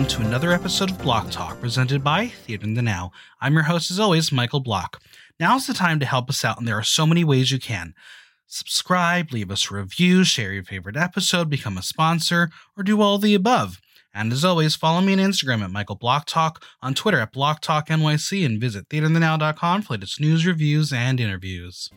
welcome to another episode of Block Talk presented by Theater in the Now. I'm your host, as always, Michael Block. Now's the time to help us out, and there are so many ways you can. Subscribe, leave us a review, share your favorite episode, become a sponsor, or do all the above. And as always, follow me on Instagram at Michael Block Talk, on Twitter at Block Talk NYC, and visit theaterthenow.com for latest news, reviews, and interviews.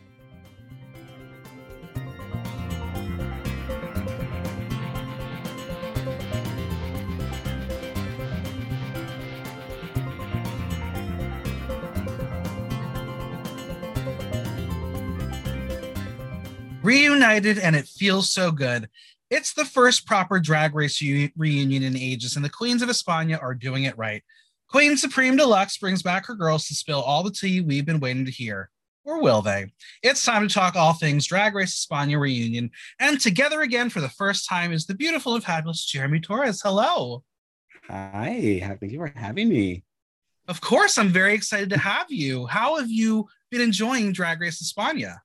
Reunited, and it feels so good. It's the first proper drag race reunion in ages, and the Queens of España are doing it right. Queen Supreme Deluxe brings back her girls to spill all the tea we've been waiting to hear. Or will they? It's time to talk all things Drag Race España reunion. And together again for the first time is the beautiful and fabulous Jeremy Torres. Hello. Hi, thank you for having me. Of course, I'm very excited to have you. How have you been enjoying Drag Race España?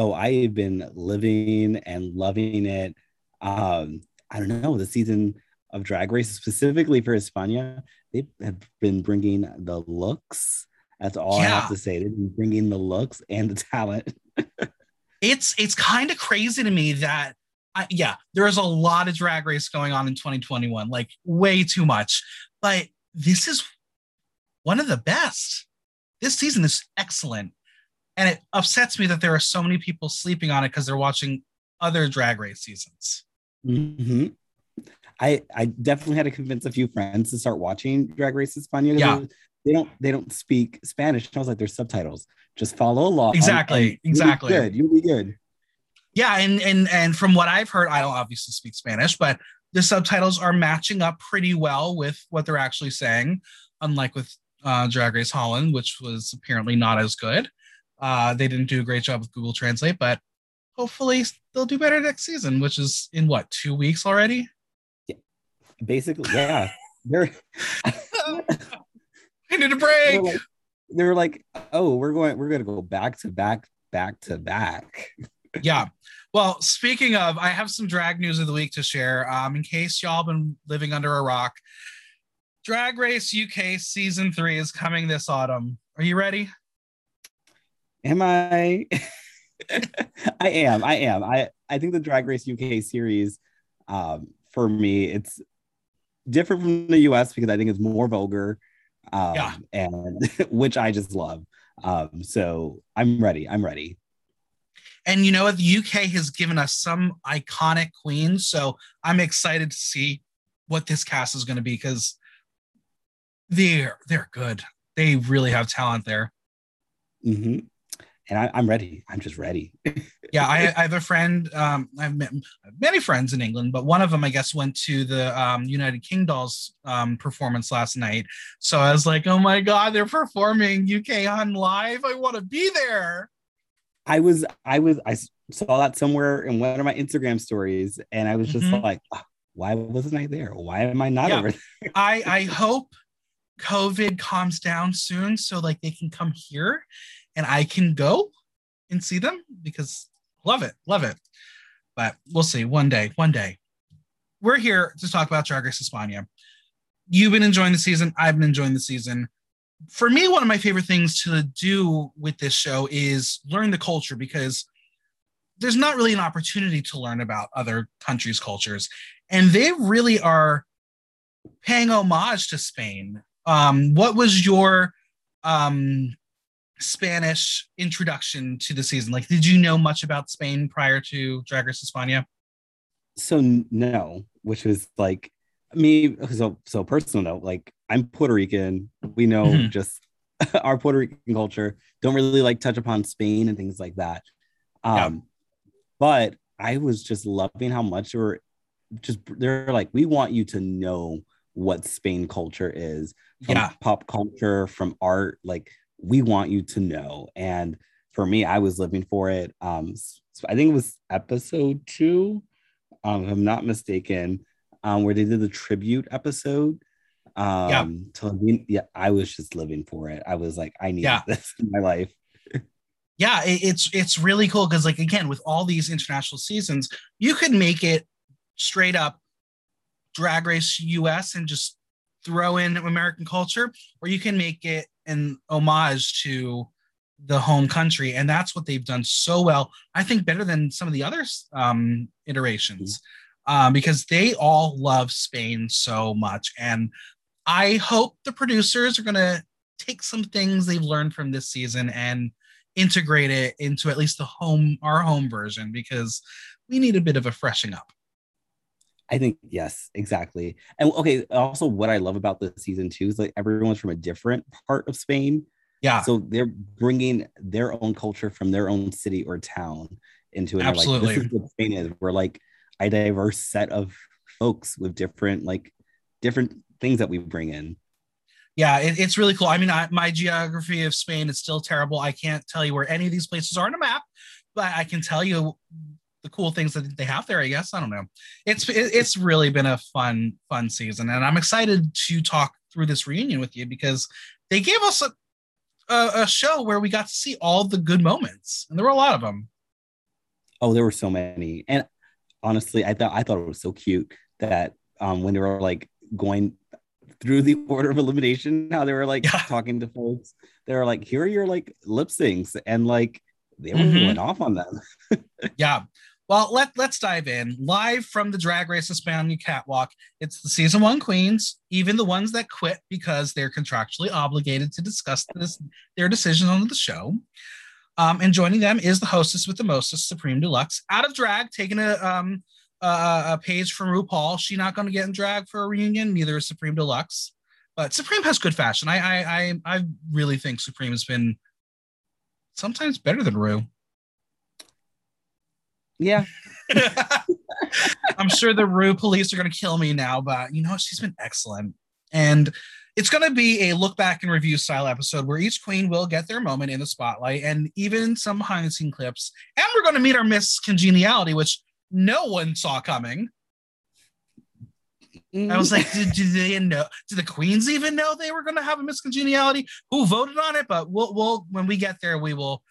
Oh, I've been living and loving it. Um, I don't know, the season of Drag Race, specifically for España, they have been bringing the looks. That's all yeah. I have to say. They've been bringing the looks and the talent. it's it's kind of crazy to me that I, yeah, there is a lot of drag race going on in 2021, like way too much. But this is one of the best. This season is excellent and it upsets me that there are so many people sleeping on it because they're watching other drag race seasons. Mm-hmm. i i definitely had to convince a few friends to start watching drag race españa yeah. they don't they don't speak spanish. I was like there's subtitles. Just follow along. Exactly exactly you'll good. You'll be good. Yeah and and and from what i've heard i don't obviously speak spanish but the subtitles are matching up pretty well with what they're actually saying unlike with uh, drag race holland which was apparently not as good uh, they didn't do a great job with Google Translate, but hopefully they'll do better next season, which is in what two weeks already. Yeah, basically, yeah. They're I need a break. They're like, they're like, oh, we're going, we're going to go back to back, back to back. yeah. Well, speaking of, I have some drag news of the week to share. Um, in case y'all been living under a rock, Drag Race UK season three is coming this autumn. Are you ready? Am I? I am. I am. I I think the Drag Race UK series, um, for me, it's different from the US because I think it's more vulgar, um, yeah. and which I just love. Um, so I'm ready. I'm ready. And you know what? The UK has given us some iconic queens, so I'm excited to see what this cast is going to be because they're they're good. They really have talent there. Mm-hmm and I, am ready. I'm just ready. yeah, I, I, have a friend. Um, I've met many friends in England, but one of them, I guess, went to the um, United Kingdom's um, performance last night. So I was like, "Oh my god, they're performing UK on live! I want to be there." I was, I was, I saw that somewhere in one of my Instagram stories, and I was just mm-hmm. like, oh, "Why wasn't I there? Why am I not yeah. over there?" I I hope COVID calms down soon, so like they can come here and I can go and see them because love it, love it. But we'll see one day, one day. We're here to talk about Drag Race España. You've been enjoying the season. I've been enjoying the season. For me, one of my favorite things to do with this show is learn the culture because there's not really an opportunity to learn about other countries' cultures. And they really are paying homage to Spain. Um, what was your um, Spanish introduction to the season? Like, did you know much about Spain prior to Drag Race España? So no, which was like me. So so personal note, like I'm Puerto Rican. We know mm-hmm. just our Puerto Rican culture. Don't really like touch upon Spain and things like that. Um, yeah. but I was just loving how much we're just they're like, we want you to know what Spain culture is from yeah. pop culture, from art, like we want you to know. And for me, I was living for it. Um, so I think it was episode two, um, if I'm not mistaken, um, where they did the tribute episode. Um, yeah. To, yeah, I was just living for it. I was like, I need yeah. this in my life. yeah, it, it's it's really cool because, like, again, with all these international seasons, you could make it straight up Drag Race US and just throw in American culture, or you can make it an homage to the home country. And that's what they've done so well. I think better than some of the other um, iterations um, because they all love Spain so much. And I hope the producers are going to take some things they've learned from this season and integrate it into at least the home, our home version, because we need a bit of a freshening up. I think yes, exactly. And okay, also what I love about this season too is like everyone's from a different part of Spain. Yeah. So they're bringing their own culture from their own city or town into it. Absolutely. Like, this is what Spain is. We're like a diverse set of folks with different like different things that we bring in. Yeah, it, it's really cool. I mean, I, my geography of Spain is still terrible. I can't tell you where any of these places are on a map, but I can tell you the cool things that they have there. I guess I don't know. It's it, it's really been a fun fun season, and I'm excited to talk through this reunion with you because they gave us a a, a show where we got to see all the good moments, and there were a lot of them. Oh, there were so many, and honestly, I thought I thought it was so cute that um, when they were like going through the order of elimination, how they were like yeah. talking to folks. They were like, "Here are your like lip syncs," and like they were mm-hmm. going off on them. yeah. Well, let let's dive in live from the Drag Race España catwalk. It's the season one queens, even the ones that quit because they're contractually obligated to discuss this, their decisions on the show. Um, and joining them is the hostess with the mostest, Supreme Deluxe, out of drag, taking a um, a, a page from RuPaul. She's not going to get in drag for a reunion. Neither is Supreme Deluxe, but Supreme has good fashion. I I I, I really think Supreme has been sometimes better than Ru. Yeah. I'm sure the Ru police are going to kill me now, but you know she's been excellent. And it's going to be a look back and review style episode where each queen will get their moment in the spotlight and even some behind the scene clips. And we're going to meet our Miss Congeniality, which no one saw coming. I was like, did, did, they know? Did the queens even know they were going to have a Miss Congeniality? Who voted on it? But we'll, we'll, when we get there, we will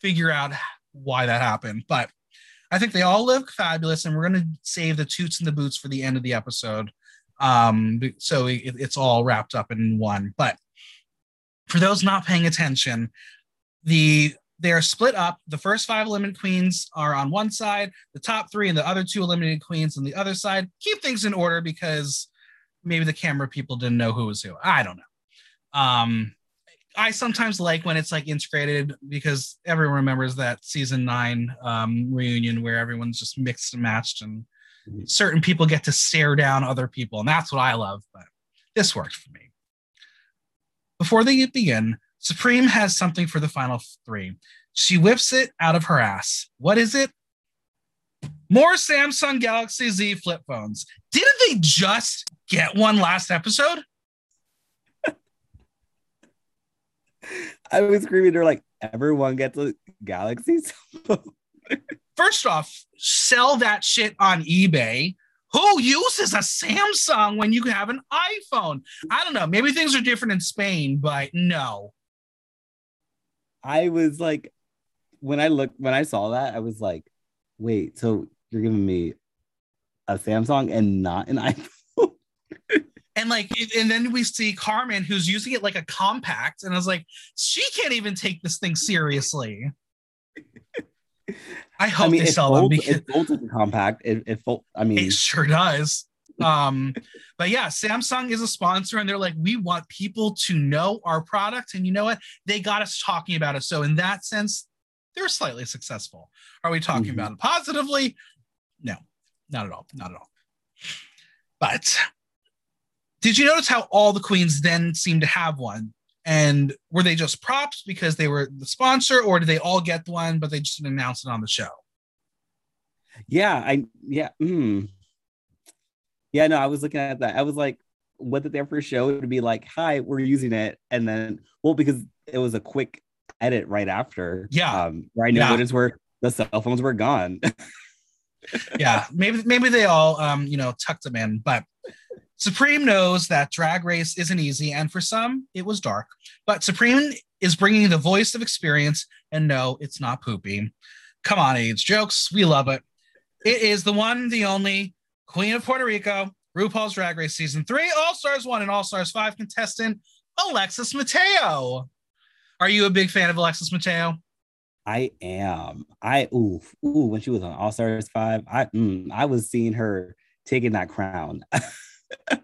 figure out why that happened. But I think they all look fabulous, and we're going to save the toots and the boots for the end of the episode. Um, so it, it's all wrapped up in one. But for those not paying attention, the they're split up. The first five eliminated queens are on one side, the top three and the other two eliminated queens on the other side. Keep things in order because maybe the camera people didn't know who was who. I don't know. Um, I sometimes like when it's like integrated because everyone remembers that season nine um, reunion where everyone's just mixed and matched and certain people get to stare down other people, and that's what I love. But this works for me. Before they begin, Supreme has something for the final three. She whips it out of her ass. What is it? More Samsung Galaxy Z flip phones. Didn't they just get one last episode? I was screaming. They're like, everyone gets a Galaxy. First off, sell that shit on eBay. Who uses a Samsung when you have an iPhone? I don't know. Maybe things are different in Spain, but no. I was like, when I looked, when I saw that, I was like, wait, so you're giving me a Samsung and not an iPhone? And like, and then we see Carmen who's using it like a compact, and I was like, she can't even take this thing seriously. I hope I mean, they sell folds, them because it folds like a compact. It, it fold, I mean, it sure does. Um, but yeah, Samsung is a sponsor, and they're like, we want people to know our product, and you know what? They got us talking about it. So in that sense, they're slightly successful. Are we talking mm-hmm. about it positively? No, not at all. Not at all. But did you notice how all the queens then seem to have one? And were they just props because they were the sponsor, or did they all get one, but they just didn't announce it on the show? Yeah, I yeah. Mm. Yeah, no, I was looking at that. I was like, what did their first show to be like, hi, we're using it. And then, well, because it was a quick edit right after. Yeah. Um, I noticed yeah. where the cell phones were gone. yeah. Maybe maybe they all um, you know, tucked them in, but Supreme knows that drag race isn't easy, and for some, it was dark. But Supreme is bringing the voice of experience, and no, it's not poopy. Come on, AIDS jokes. We love it. It is the one, the only Queen of Puerto Rico, RuPaul's Drag Race Season 3, All Stars 1 and All Stars 5 contestant Alexis Mateo. Are you a big fan of Alexis Mateo? I am. I ooh ooh when she was on All Stars 5, I mm, I was seeing her taking that crown.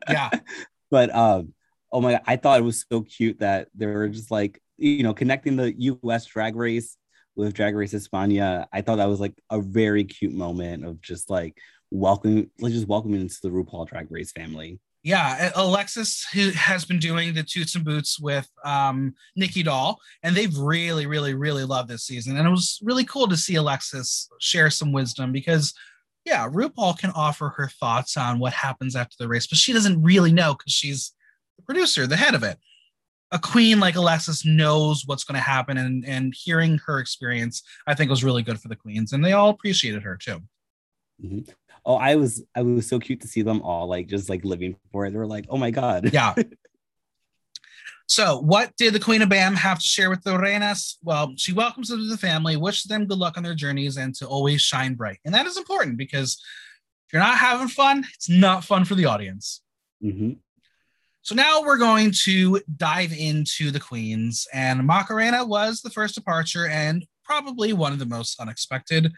Yeah. but um oh my god, I thought it was so cute that they were just like, you know, connecting the US drag race with Drag Race España. I thought that was like a very cute moment of just like welcoming, like just welcoming into the RuPaul Drag Race family. Yeah, Alexis who has been doing the Toots and Boots with um, Nicky Doll, and they've really, really, really loved this season. And it was really cool to see Alexis share some wisdom because, yeah, RuPaul can offer her thoughts on what happens after the race, but she doesn't really know because she's the producer, the head of it. A queen like Alexis knows what's going to happen, and and hearing her experience, I think was really good for the queens, and they all appreciated her too. Mm-hmm. Oh, I was I was so cute to see them all like just like living for it. They were like, oh my god. Yeah. so, what did the Queen of Bam have to share with the Reinas? Well, she welcomes them to the family, wishes them good luck on their journeys, and to always shine bright. And that is important because if you're not having fun, it's not fun for the audience. Mm-hmm. So now we're going to dive into the queens, and Macarena was the first departure and probably one of the most unexpected.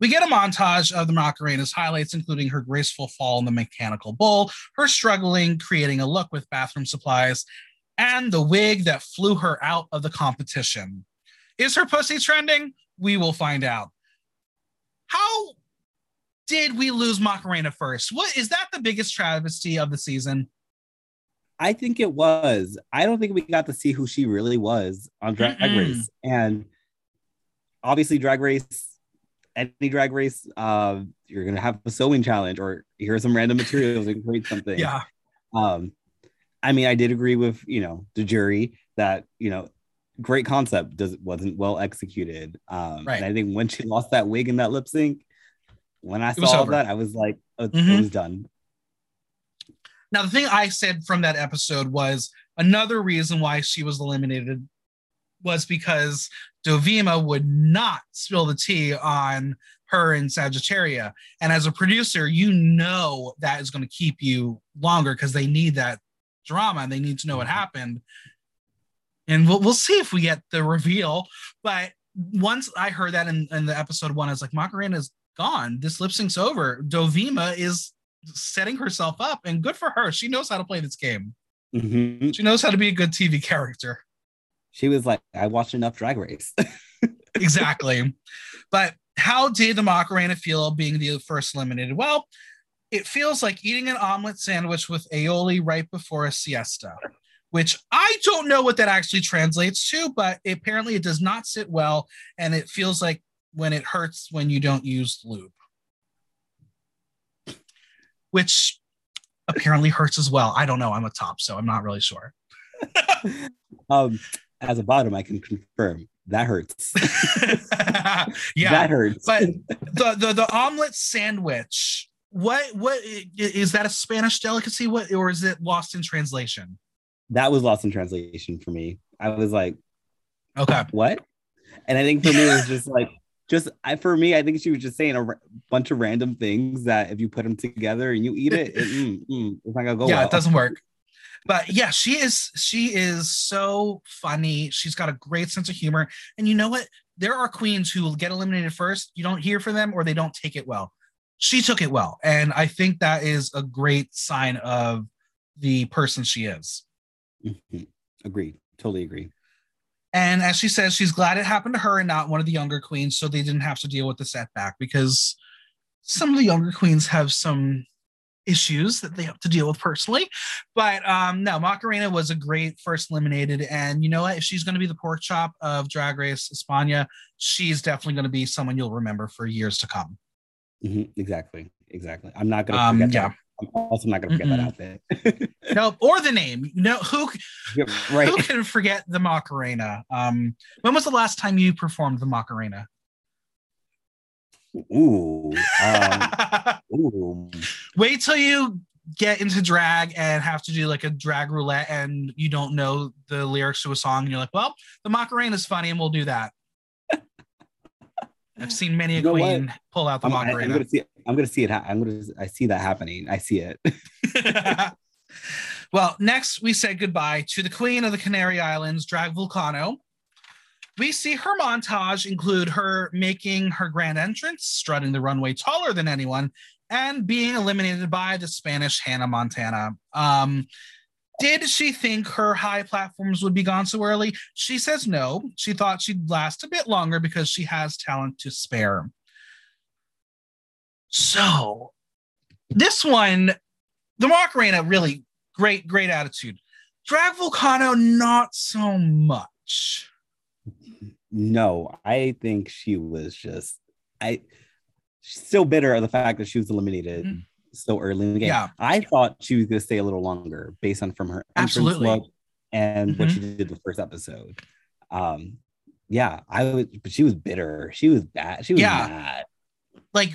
We get a montage of the Macarena's highlights, including her graceful fall in the mechanical bull, her struggling creating a look with bathroom supplies, and the wig that flew her out of the competition. Is her pussy trending? We will find out. How did we lose Macarena first? What is that the biggest travesty of the season? I think it was. I don't think we got to see who she really was on Drag Mm-mm. Race. And obviously, Drag Race, any Drag Race, uh, you're gonna have a sewing challenge or here's some random materials and create something. Yeah. Um, I mean, I did agree with you know the jury that you know great concept does wasn't well executed. Um, Right. And I think when she lost that wig in that lip sync, when I saw that, I was like, oh, Mhm. it was done. Now, the thing I said from that episode was another reason why she was eliminated was because Dovima would not spill the tea on her and Sagittaria. And as a producer, you know that is going to keep you longer because they need that drama and they need to know what happened. And we'll, we'll see if we get the reveal. But once I heard that in, in the episode one, I was like, Macarena's gone. This lip sync's over. Dovima is setting herself up, and good for her. She knows how to play this game. Mhm. She knows how to be a good TV character. She was like, I watched enough Drag Race. exactly. But how did the Macarena feel being the first eliminated? Well, it feels like eating an omelet sandwich with aioli right before a siesta, which I don't know what that actually translates to, but apparently it does not sit well. And it feels like when it hurts when you don't use lube, which apparently hurts as well. I don't know. I'm a top, so I'm not really sure. um, as a bottom, I can confirm that hurts. yeah. that hurts. but the, the the omelet sandwich what what is that a spanish delicacy? What or is it lost in translation? That was lost in translation for me. I was like, okay. What? And I think for me, it was just like, just I, for me, I think she was just saying a bunch of random things that if you put them together and you eat it, it mm, mm, it's not gonna go yeah well. it doesn't work. But yeah she is she is so funny. She's got a great sense of humor. And you know what? There are queens who get eliminated first. You don't hear from them or they don't take it well she took it well and i think that is a great sign of the person she is Mhm. Agreed. Totally agree. And as she says, she's glad it happened to her and not one of the younger queens, so they didn't have to deal with the setback because some of the younger queens have some issues that they have to deal with personally. But um, no, Macarena was a great first eliminated. And you know what? If she's going to be the pork chop of Drag Race España, she's definitely going to be someone you'll remember for years to come. Mhm. Exactly. Exactly. I'm not gonna Um, forget yeah. that. I'm also not gonna forget that outfit. Nope, or the name. No, who Yeah, right. who can forget the Macarena? Um, when was the last time you performed the Macarena? Ooh. Um, ooh. Wait till you get into drag and have to do like a drag roulette and you don't know the lyrics to a song and you're like, well, the Macarena is funny and we'll do that. I've seen many a You know queen pull out the I'm, I'm gonna see. I'm gonna see it. ha- I'm gonna. I see that happening. I see it. well, next we say goodbye to the queen of the Canary Islands, Drag Vulcano. We see her montage include her making her grand entrance, strutting the runway taller than anyone, and being eliminated by the Spanish Hannah Montana. Um, did she think her high platforms would be gone so early? She says no. She thought she'd last a bit longer because she has talent to spare. So, this one, the Macarena, really great, great attitude. Drag Vulcano, not so much. No, I think she was just I still bitter of the fact that she was eliminated mm-hmm. So early in the game. Yeah. I thought she was gonna stay a little longer based on from her absolutely look and mm-hmm. what she did the first episode. Um yeah, I was but she was bitter. She was bad. She was yeah. mad. Like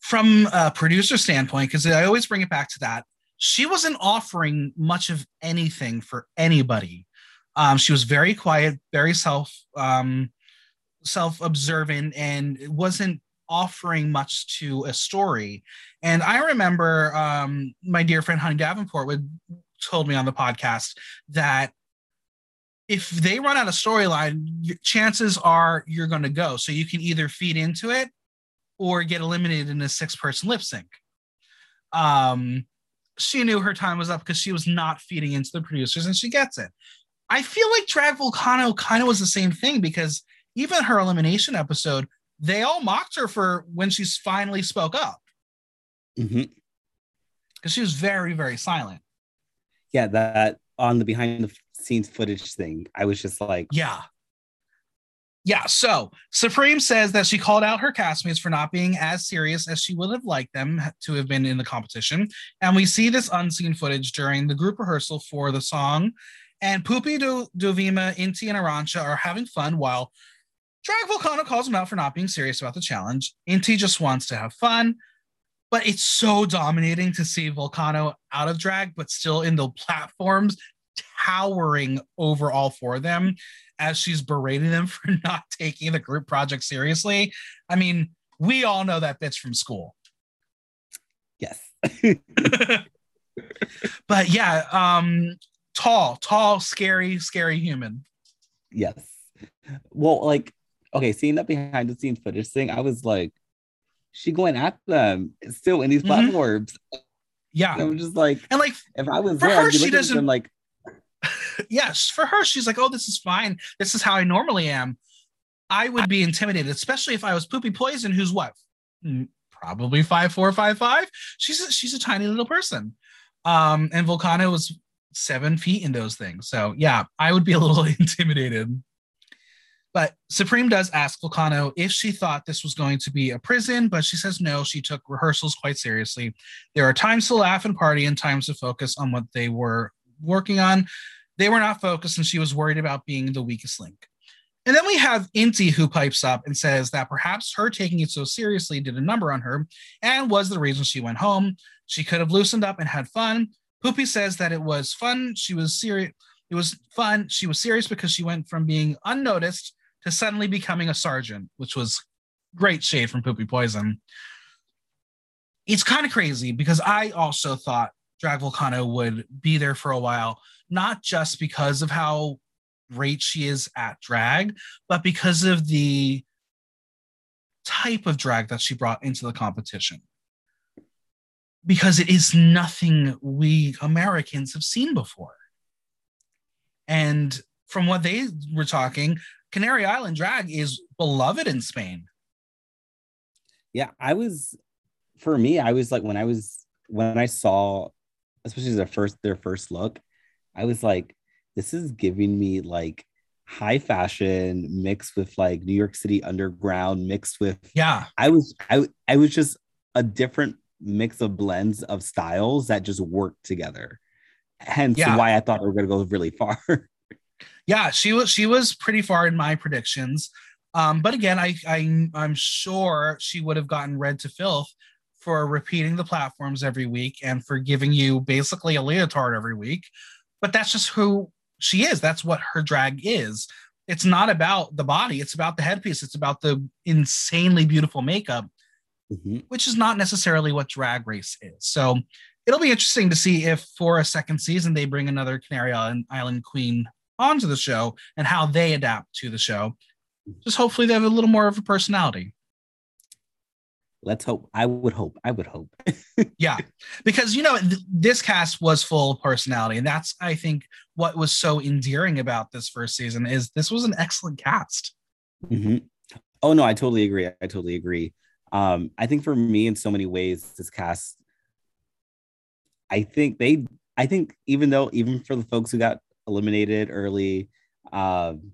from a producer standpoint, because I always bring it back to that, she wasn't offering much of anything for anybody. Um, she was very quiet, very self um, self observant, and wasn't offering much to a story. And I remember um, my dear friend Honey Davenport would told me on the podcast that if they run out of storyline, chances are you're going to go. So you can either feed into it or get eliminated in a six person lip sync. Um, she knew her time was up because she was not feeding into the producers and she gets it. I feel like Drag Vulcano kind of was the same thing because even her elimination episode, they all mocked her for when she finally spoke up. Because mm-hmm. she was very, very silent. Yeah, that on the behind the scenes footage thing, I was just like, yeah. Yeah, so Supreme says that she called out her castmates for not being as serious as she would have liked them to have been in the competition. And we see this unseen footage during the group rehearsal for the song and Pupi Do- Dovima, Inti, and Arantxa are having fun while Drag Vulcano calls him out for not being serious about the challenge. Inti just wants to have fun, but it's so dominating to see Vulcano out of drag, but still in the platforms, towering over all four of them as she's berating them for not taking the group project seriously. I mean, we all know that bitch from school. Yes. but yeah, um, tall, tall, scary, scary human. Yes. Well, like, okay, seeing that behind the scenes footage thing, I was like, she going at them still in these mm-hmm. platforms. Yeah. And I'm just like, and like, if I was for there, her, she doesn't them, like, yes, for her, she's like, oh, this is fine. This is how I normally am. I would be intimidated, especially if I was Pupi Poisson, who's what, mm, probably five four, five five. She's a, she's a tiny little person. Um, and Vulcano was seven feet in those things. So yeah, I would be a little intimidated. But Supreme does ask Vulcano if she thought this was going to be a prison, but she says no, she took rehearsals quite seriously. There are times to laugh and party and times to focus on what they were working on. They were not focused, and she was worried about being the weakest link. And then we have Inti who pipes up and says that perhaps her taking it so seriously did a number on her and was the reason she went home. She could have loosened up and had fun, Pupi says that it was fun. She was serious. It was fun. She was serious because she went from being unnoticed to suddenly becoming a sergeant, which was great shade from Pupi Poisson. It's kind of crazy because I also thought Drag Vulcano would be there for a while, not just because of how great she is at drag, but because of the type of drag that she brought into the competition because it is nothing we Americans have seen before. And from what they were talking, Canary Island drag is beloved in Spain. Yeah, I was for me, I was like when I was when I saw especially their first their first look, I was like, this is giving me like high fashion mixed with like New York City underground mixed with yeah. I was I I was just a different mix of blends of styles that just work together. Hence yeah. why I thought we were going to go really far. Yeah, she was she was pretty far in my predictions. Um, but again, I, I I'm sure she would have gotten read to filth for repeating the platforms every week and for giving you basically a leotard every week. But that's just who she is. That's what her drag is. It's not about the body, it's about the headpiece, it's about the insanely beautiful makeup mm-hmm. which is not necessarily what drag race is. So it'll be interesting to see if for a second season they bring another Canary Island, Island Queen onto the show and how they adapt to the show. Just hopefully they have a little more of a personality. Let's hope. I would hope. I would hope. yeah, because you know th- this cast was full of personality, and that's I think what was so endearing about this first season is this was an excellent cast. Mm-hmm. Oh no, I totally agree. I totally agree. Um, I think for me, in so many ways, this cast, I think they, I think even though even for the folks who got eliminated early, um,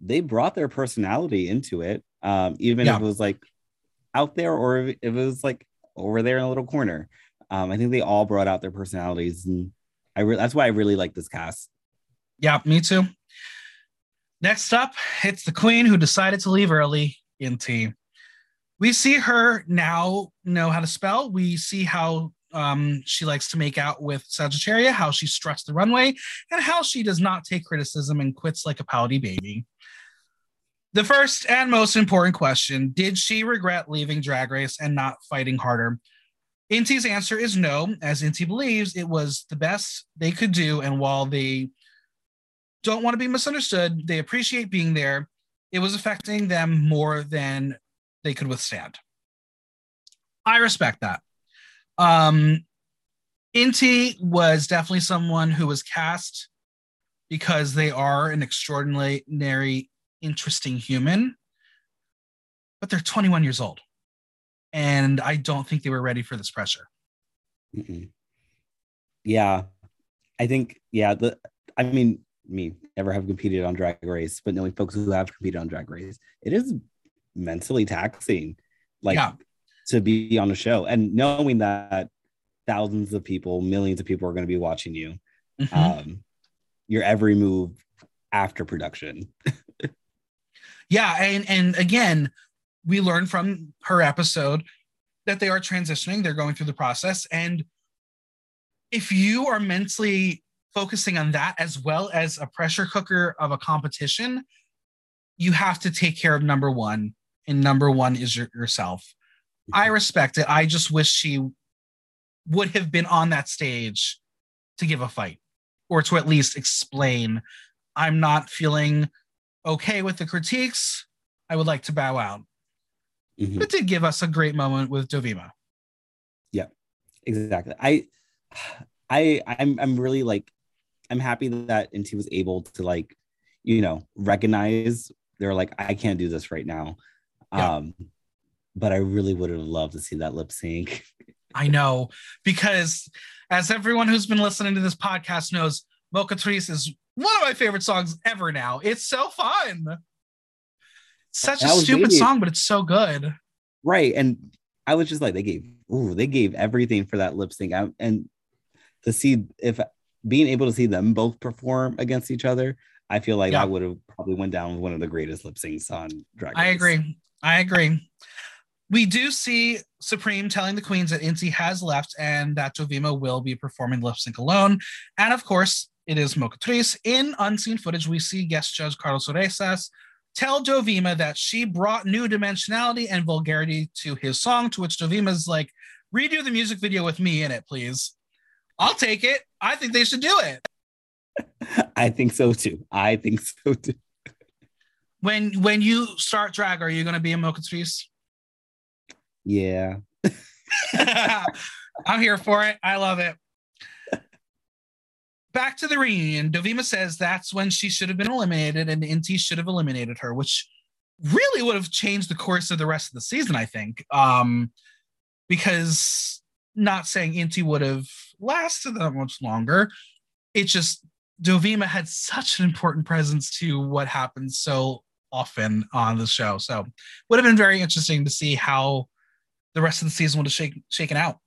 they brought their personality into it. Um, even yeah. if it was like out there or if it was like over there in a little corner. Um, I think they all brought out their personalities, and I re- that's why I really like this cast. Yeah, me too. Next up, it's the queen who decided to leave early in team. We see her now know how to spell. We see how um, she likes to make out with Sagittaria, how she struts the runway, and how she does not take criticism and quits like a pouty baby. The first and most important question Did she regret leaving Drag Race and not fighting harder? Inti's answer is no, as Inti believes it was the best they could do. And while they don't want to be misunderstood. They appreciate being there. It was affecting them more than they could withstand. I respect that. Um, Inti was definitely someone who was cast because they are an extraordinary, interesting human, but they're 21 years old. And I don't think they were ready for this pressure. Mm-mm. Yeah. I think, yeah, the, I mean, me never have competed on drag race but knowing folks who have competed on drag race it is mentally taxing like yeah. To be on a show and knowing that thousands of people millions of people are going to be watching you mm-hmm. um your every move after production yeah and and again we learned from her episode that they are transitioning they're going through the process and if you are mentally focusing on that as well as a pressure cooker of a competition, you have to take care of number one, and number one is your, yourself. I respect it. I just wish she would have been on that stage to give a fight or to at least explain I'm not feeling okay with the critiques. I would like to bow out. Mm-hmm. It did give us a great moment with Dovima. Yeah, exactly. I I I'm I'm really like I'm happy that Inti was able to like, you know, recognize they're like, I can't do this right now. Yeah. Um, but I really would have loved to see that lip sync. I know because as everyone who's been listening to this podcast knows, Mocatriz is one of my favorite songs ever now. It's so fun. Such a stupid song, but it's so good. Right. And I was just like, they gave, ooh, they gave everything for that lip sync. I, and to see if being able to see them both perform against each other, I feel like yeah. that would have probably went down with one of the greatest lip syncs on Drag Race. I agree. I agree. We do see Supreme telling the queens that Inti has left and that Dovima will be performing lip sync alone. And of course, it is Mocatriz. In unseen footage, we see guest judge Carlos Areces tell Dovima that she brought new dimensionality and vulgarity to his song, to which Dovima's like, redo the music video with me in it, please. I'll take it. I think they should do it. I think so too. I think so too. When when you start drag, are you going to be a mocatriz? Yeah. I'm here for it. I love it. Back to the reunion. Dovima says that's when she should have been eliminated and Inti should have eliminated her, which really would have changed the course of the rest of the season, I think. Um, because not saying Inti would have lasted that much longer. It just Dovima had such an important presence to what happens so often on the show. So would have been very interesting to see how the rest of the season would have shake, shaken out.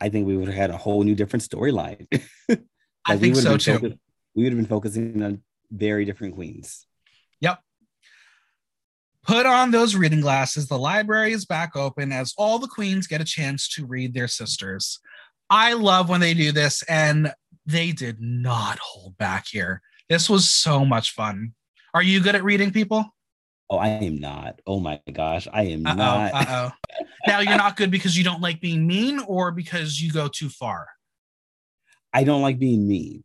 I think we would have had a whole new different storyline. I think so too. Focused, we would have been focusing on very different queens. Yep. Put on those reading glasses. The library is back open as all the queens get a chance to read their sisters. I love when they do this, and they did not hold back here. This was so much fun. Are you good at reading people? Oh, I am not. Oh my gosh, I am Uh-oh, not. uh-oh. now you're not good because you don't like being mean or because you go too far. I don't like being mean.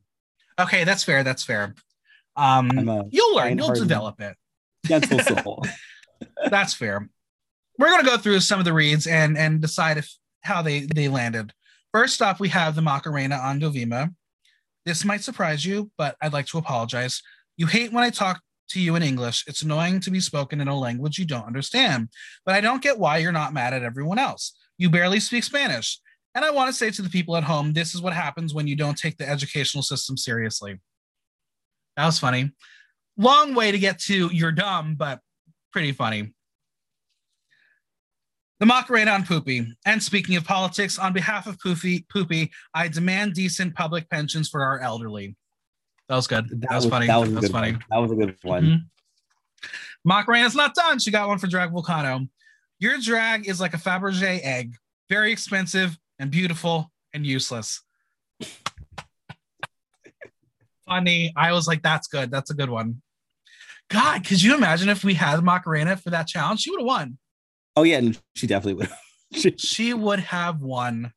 Okay, that's fair. That's fair. Um, you'll learn. You'll develop it. gentle soul. That's fair. We're gonna go through some of the reads and and decide if how they they landed. First off, we have the Macarena on Dovima. This might surprise you, but I'd like to apologize. You hate when I talk to you in English. It's annoying to be spoken in a language you don't understand, but I don't get why you're not mad at everyone else. You barely speak Spanish. And I want to say to the people at home, this is what happens when you don't take the educational system seriously. That was funny. Long way to get to you're dumb, but pretty funny. The Macarena on Pupi. And speaking of politics, on behalf of Pupi, Pupi, I demand decent public pensions for our elderly. That was good. That, was, funny. That That was, was, a good funny. One. That was a good one. Mhm. Macarena's not done. She got one for Drag Vulcano. Your drag is like a Fabergé egg, very expensive and beautiful and useless. Funny. I was like, that's good. That's a good one. God, could you imagine if we had Macarena for that challenge? She would have won. Oh yeah, and she definitely would. she, She would have won.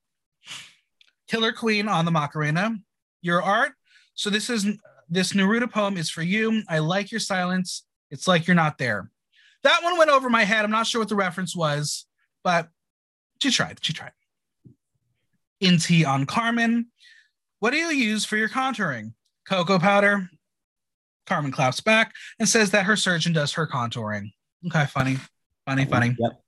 Killer Queen on the Macarena. Your art. So this is this Neruda poem is for you. I like your silence. It's like you're not there. That one went over my head. I'm not sure what the reference was, but she tried. She tried. Inti on Carmen. What do you use for your contouring? Cocoa powder. Carmen claps back and says that her surgeon does her contouring. Okay, funny, funny, funny. Yep.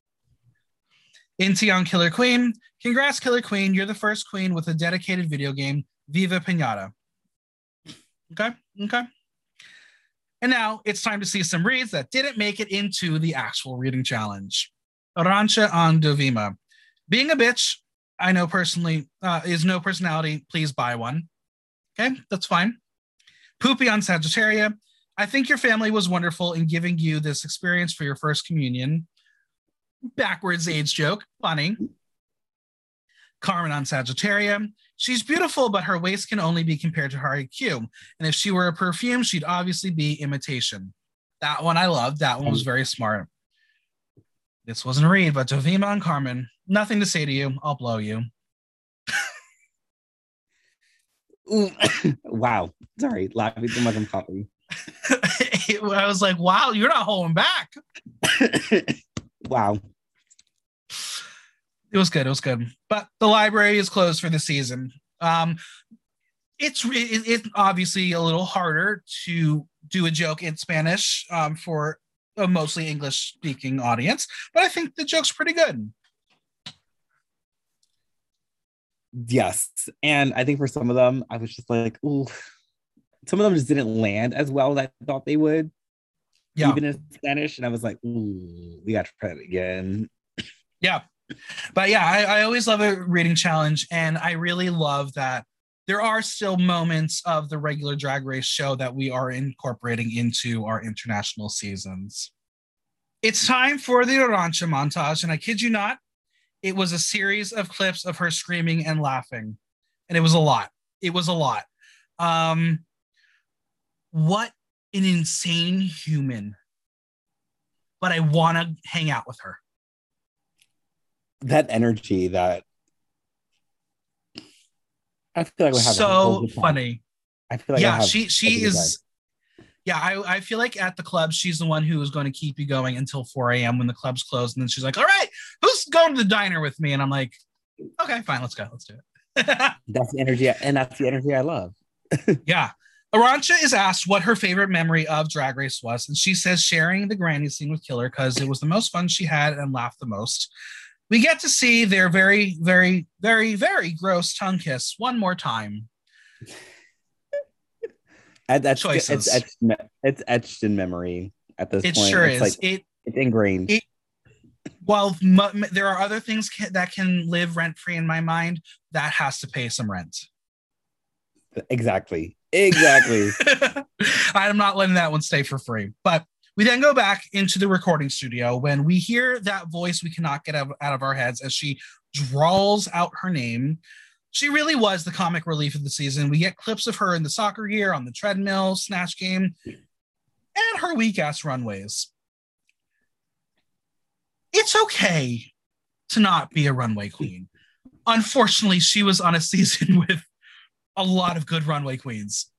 Inti on Killer Queen. Congrats, Killer Queen. You're the first queen with a dedicated video game. Viva Pinata. Okay, okay. And now it's time to see some reads that didn't make it into the actual reading challenge. Arantxa on Dovima. Being a bitch, I know personally, uh, is no personality. Please buy one. Okay, that's fine. Pupi on Sagittaria. I think your family was wonderful in giving you this experience for your first communion. Backwards age joke. Funny. Carmen on Sagittaria. She's beautiful, but her waist can only be compared to her IQ. And if she were a perfume, she'd obviously be imitation. That one I loved. That one was mm. very smart. This wasn't a read, but Dovima and Carmen. Nothing to say to you. I'll blow you. Wow. Sorry, laughing too much. I'm coughing. I was like, wow, you're not holding back. wow. It was good. It was good. But the library is closed for the season. Um, it's it, it's obviously a little harder to do a joke in Spanish um, for a mostly English speaking audience, but I think the joke's pretty good. Yes. And I think for some of them, I was just like, ooh, some of them just didn't land as well as I thought they would, Yeah. even in Spanish. And I was like, ooh, we got to try it again. Yeah. But yeah, I, I always love a reading challenge. And I really love that there are still moments of the regular drag race show that we are incorporating into our international seasons. It's time for the Arantxa montage. And I kid you not, it was a series of clips of her screaming and laughing. And it was a lot. It was a lot. Um, what an insane human. But I want to hang out with her. That energy that I feel like we have so whole good time. funny. I feel like yeah, have she she is. Yeah, I, I feel like at the club, she's the one who is going to keep you going until 4 a.m. when the club's closed. And then she's like, All right, who's going to the diner with me? And I'm like, Okay, fine, let's go. Let's do it. That's the energy, and that's the energy I love. yeah. Arantxa is asked what her favorite memory of Drag Race was. And she says sharing the granny scene with Killer because it was the most fun she had and laughed the most. We get to see their very, very, very, very gross tongue kiss one more time. And that's Choices. it's etched, it's etched in memory at this It point. sure it's is. like it it's ingrained. It- while m- there are other things ca- that can live rent free in my mind, that has to pay some rent. exactly. Exactly. I'm not letting that one stay for free. But we then go back into the recording studio when we hear that voice we cannot get out of our heads as she drawls out her name. She really was the comic relief of the season. We get clips of her in the soccer gear, on the treadmill, snatch game, and her weak ass runways. it's okay to not be a runway queen. Unfortunately, she was on a season with a lot of good runway queens.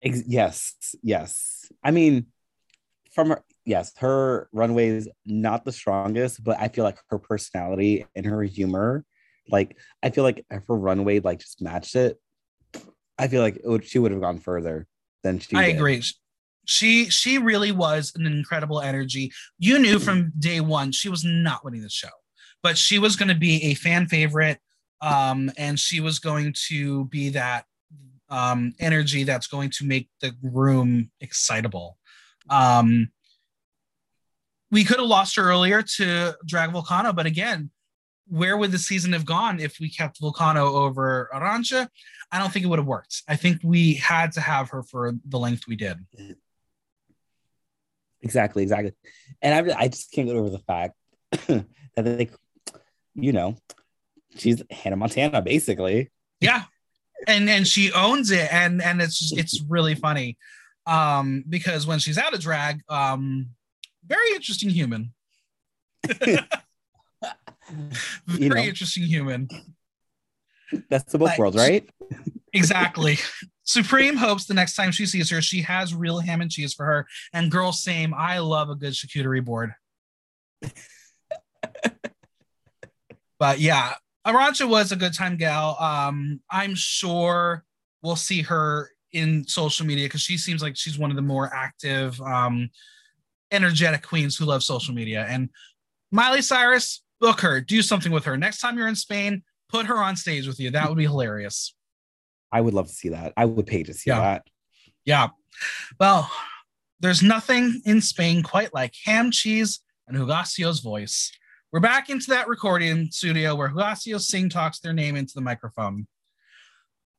Yes, yes. I mean, from her, yes, her runway is not the strongest, but I feel like her personality and her humor, like I feel like if her runway like just matched it, I feel like would, she would have gone further than she. I did. agree. She she really was an incredible energy. You knew from day one she was not winning the show, but she was going to be a fan favorite, um, and she was going to be that um, energy that's going to make the room excitable. Um, we could have lost her earlier to Drag Vulcano, but again, where would the season have gone if we kept Vulcano over Arantxa? I don't think it would have worked. I think we had to have her for the length we did. Exactly, exactly. And I, I just can't get over the fact that they, you know, she's Hannah Montana basically. Yeah, and and she owns it, and and it's just, it's really funny, um, because when she's out of drag, um, very interesting human. very You know. interesting human. That's the both Like, worlds, right? Exactly. Supreme hopes the next time she sees her, she has real ham and cheese for her. And girl, same. I love a good charcuterie board. but yeah, Arantxa was a good time gal. Um, I'm sure we'll see her in social media because she seems like she's one of the more active, um, energetic queens who love social media. And Miley Cyrus, book her, do something with her. Next time you're in Spain, put her on stage with you. That would be hilarious. I would love to see that. I would pay to see Yeah. that. Yeah. Well, there's nothing in Spain quite like ham cheese and Hugáceo's voice. We're back into that recording studio where Hugacio sing talks their name into the microphone.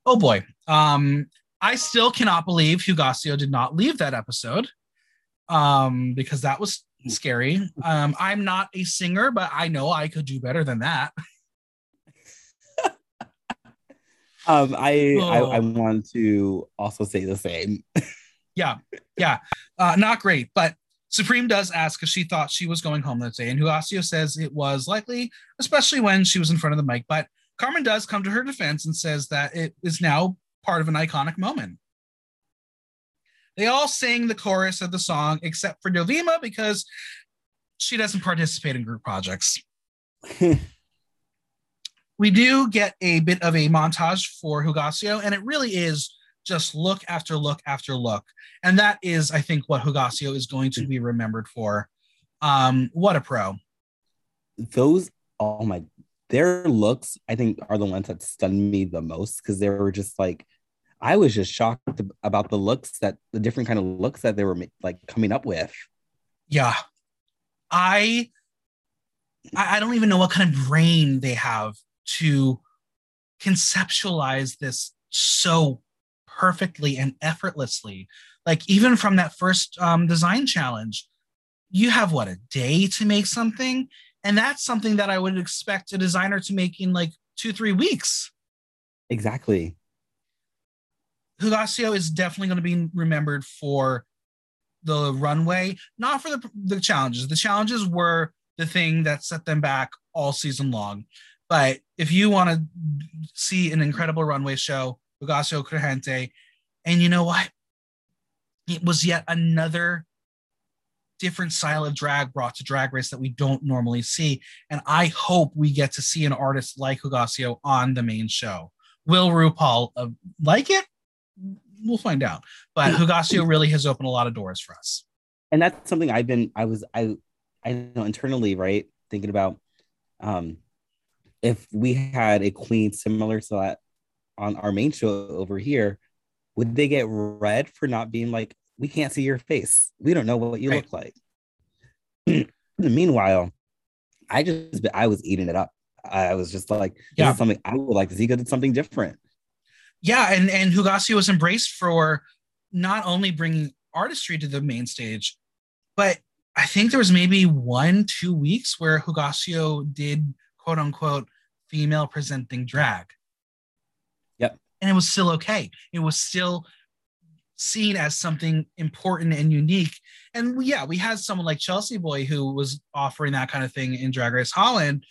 Oh boy. Um, I still cannot believe Hugáceo did not leave that episode. Um, because that was scary. Um, I'm not a singer, but I know I could do better than that. Um, I, I Oh. I want to also say the same. yeah, yeah, uh, not great. But Supreme does ask if she thought she was going home that day, and Hugáceo says it was likely, especially when she was in front of the mic. But Carmen does come to her defense and says that it is now part of an iconic moment. They all sing the chorus of the song except for Dovima because she doesn't participate in group projects. we do get a bit of a montage for Hugáceo, and it really is just look after look after look. And that is, I think, what Hugáceo is going to be remembered for. Um, what a pro. Those, oh my, their looks, I think, are the ones that stunned me the most because they were just like, I was just shocked about the looks that the different kind of looks that they were like coming up with. Yeah. I I don't even know what kind of brain they have to conceptualize this so perfectly and effortlessly. Like even from that first um, design challenge, you have what a day to make something, and that's something that I would expect a designer to make in like two three weeks. Exactly. Hugáceo is definitely going to be remembered for the runway, not for the, the challenges. The challenges were the thing that set them back all season long. But if you want to see an incredible runway show, Hugáceo Corrente, and you know what? It was yet another different style of drag brought to Drag Race that we don't normally see. And I hope we get to see an artist like Hugáceo on the main show. Will RuPaul uh, like it? We'll find out. But Hugáceo really has opened a lot of doors for us. And that's something I've been, I was, I, I know internally, right? Thinking about um if we had a queen similar to that on our main show over here, would they get red for not being like, we can't see your face. We don't know what you Right. look like. In the meanwhile, I just I was eating it up. I was just like, this Yeah. is something I would like to see because it's something different. Yeah, and and Hugáceo was embraced for not only bringing artistry to the main stage, but I think there was maybe one, two weeks where Hugáceo did quote unquote female presenting drag. Yep. And it was still okay. It was still seen as something important and unique. And yeah, we had someone like Chelsea Boy who was offering that kind of thing in Drag Race Holland,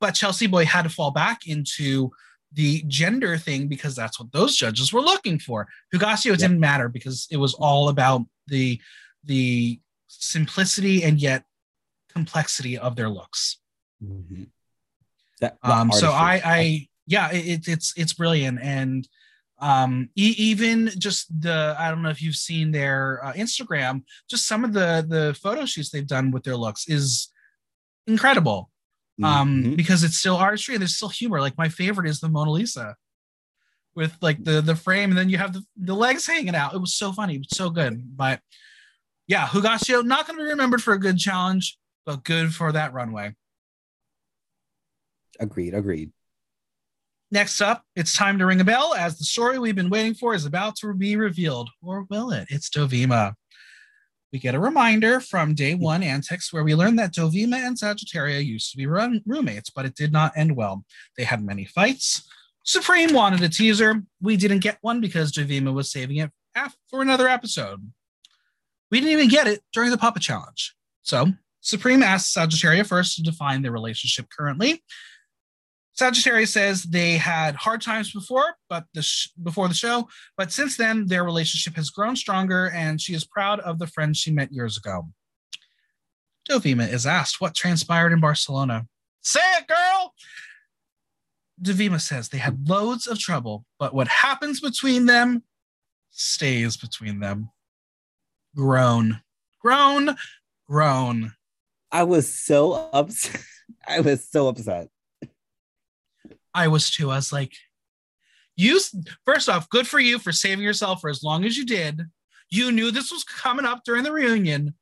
but Chelsea Boy had to fall back into the gender thing because that's what those judges were looking for. Hugáceo yep. didn't matter because it was all about the the simplicity and yet complexity of their looks. Mm-hmm. That, um, so I, I, yeah, it, it's it's brilliant, and um, e- even just the I don't know if you've seen their uh, Instagram, just some of the the photo shoots they've done with their looks is incredible um mm-hmm. because it's still artistry and there's still humor. Like my favorite is the mona lisa with like the the frame and then you have the, the legs hanging out. It was so funny. It was so good. But yeah Hugáceo not going to be remembered for a good challenge but good for that runway. Agreed agreed. Next up it's time to ring a bell as the story we've been waiting for is about to be revealed. Or will it? It's dovima we get a reminder from day mm. one antics where we learn that Dovima and Sagittaria used to be run- roommates, but it did not end well. They had many fights. Supreme wanted a teaser. We didn't get one because Dovima was saving it for another episode. We didn't even get it during the Puppet Challenge. So Supreme asked Sagittaria first to define their relationship currently. Sagittarius says they had hard times before, but the sh- before the show, but since then their relationship has grown stronger, and she is proud of the friends she met years ago. Dovima is asked what transpired in Barcelona. Say it, girl. Dovima says they had loads of trouble, but what happens between them stays between them. Grown, grown, grown. I was so upset. I was so upset. I was too. I was like, you first off, good for you for saving yourself for as long as you did. You knew this was coming up during the reunion.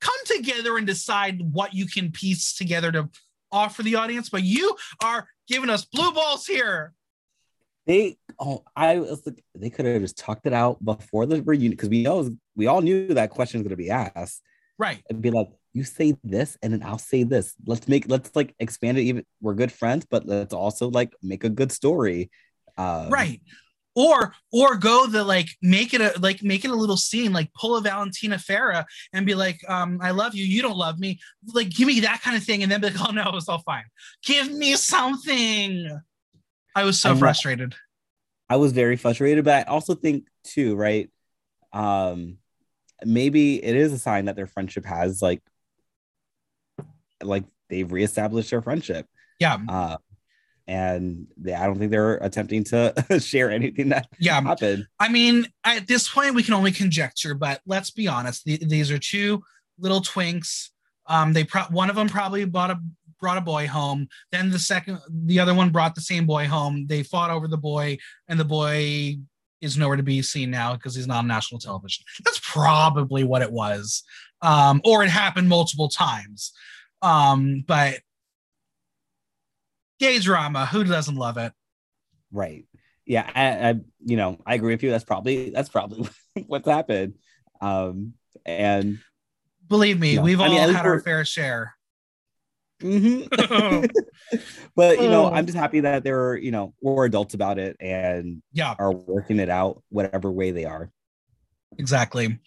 Come together and decide what you can piece together to offer the audience, but you are giving us blue balls here. They oh, I was like, they could have just talked it out before the reunion because we know we all knew that question was going to be asked. Right. And be like, you say this and then I'll say this. Let's make let's like expand it even we're good friends, but let's also like make a good story. Um, right. Or or go the like make it a like make it a little scene, like pull a Valentina Farrah and be like, um, I love you, you don't love me. Like give me that kind of thing, and then be like, oh no, it's all fine. Give me something. I was so I'm frustrated. Not, I was very frustrated, but I also think too, right? Um, maybe it is a sign that their friendship has like like they've reestablished their friendship. Yeah. Uh, and they, I don't think they're attempting to share anything that yeah. happened. I mean, at this point, we can only conjecture, but let's be honest. The, these are two little twinks. Um, they pro- one of them probably bought a brought a boy home. Then the second, the other one brought the same boy home. They fought over the boy, and the boy is nowhere to be seen now because he's not on national television. That's probably what it was, um, or it happened multiple times. Um, but gay drama, who doesn't love it? Right. Yeah, I, I you know, I agree with you. That's probably that's probably what's happened. Um, and believe me, you know, we've all I mean, had our fair share. Mm-hmm. but you know, I'm just happy that they're you know we're adults about it and yeah are working it out whatever way they are. Exactly.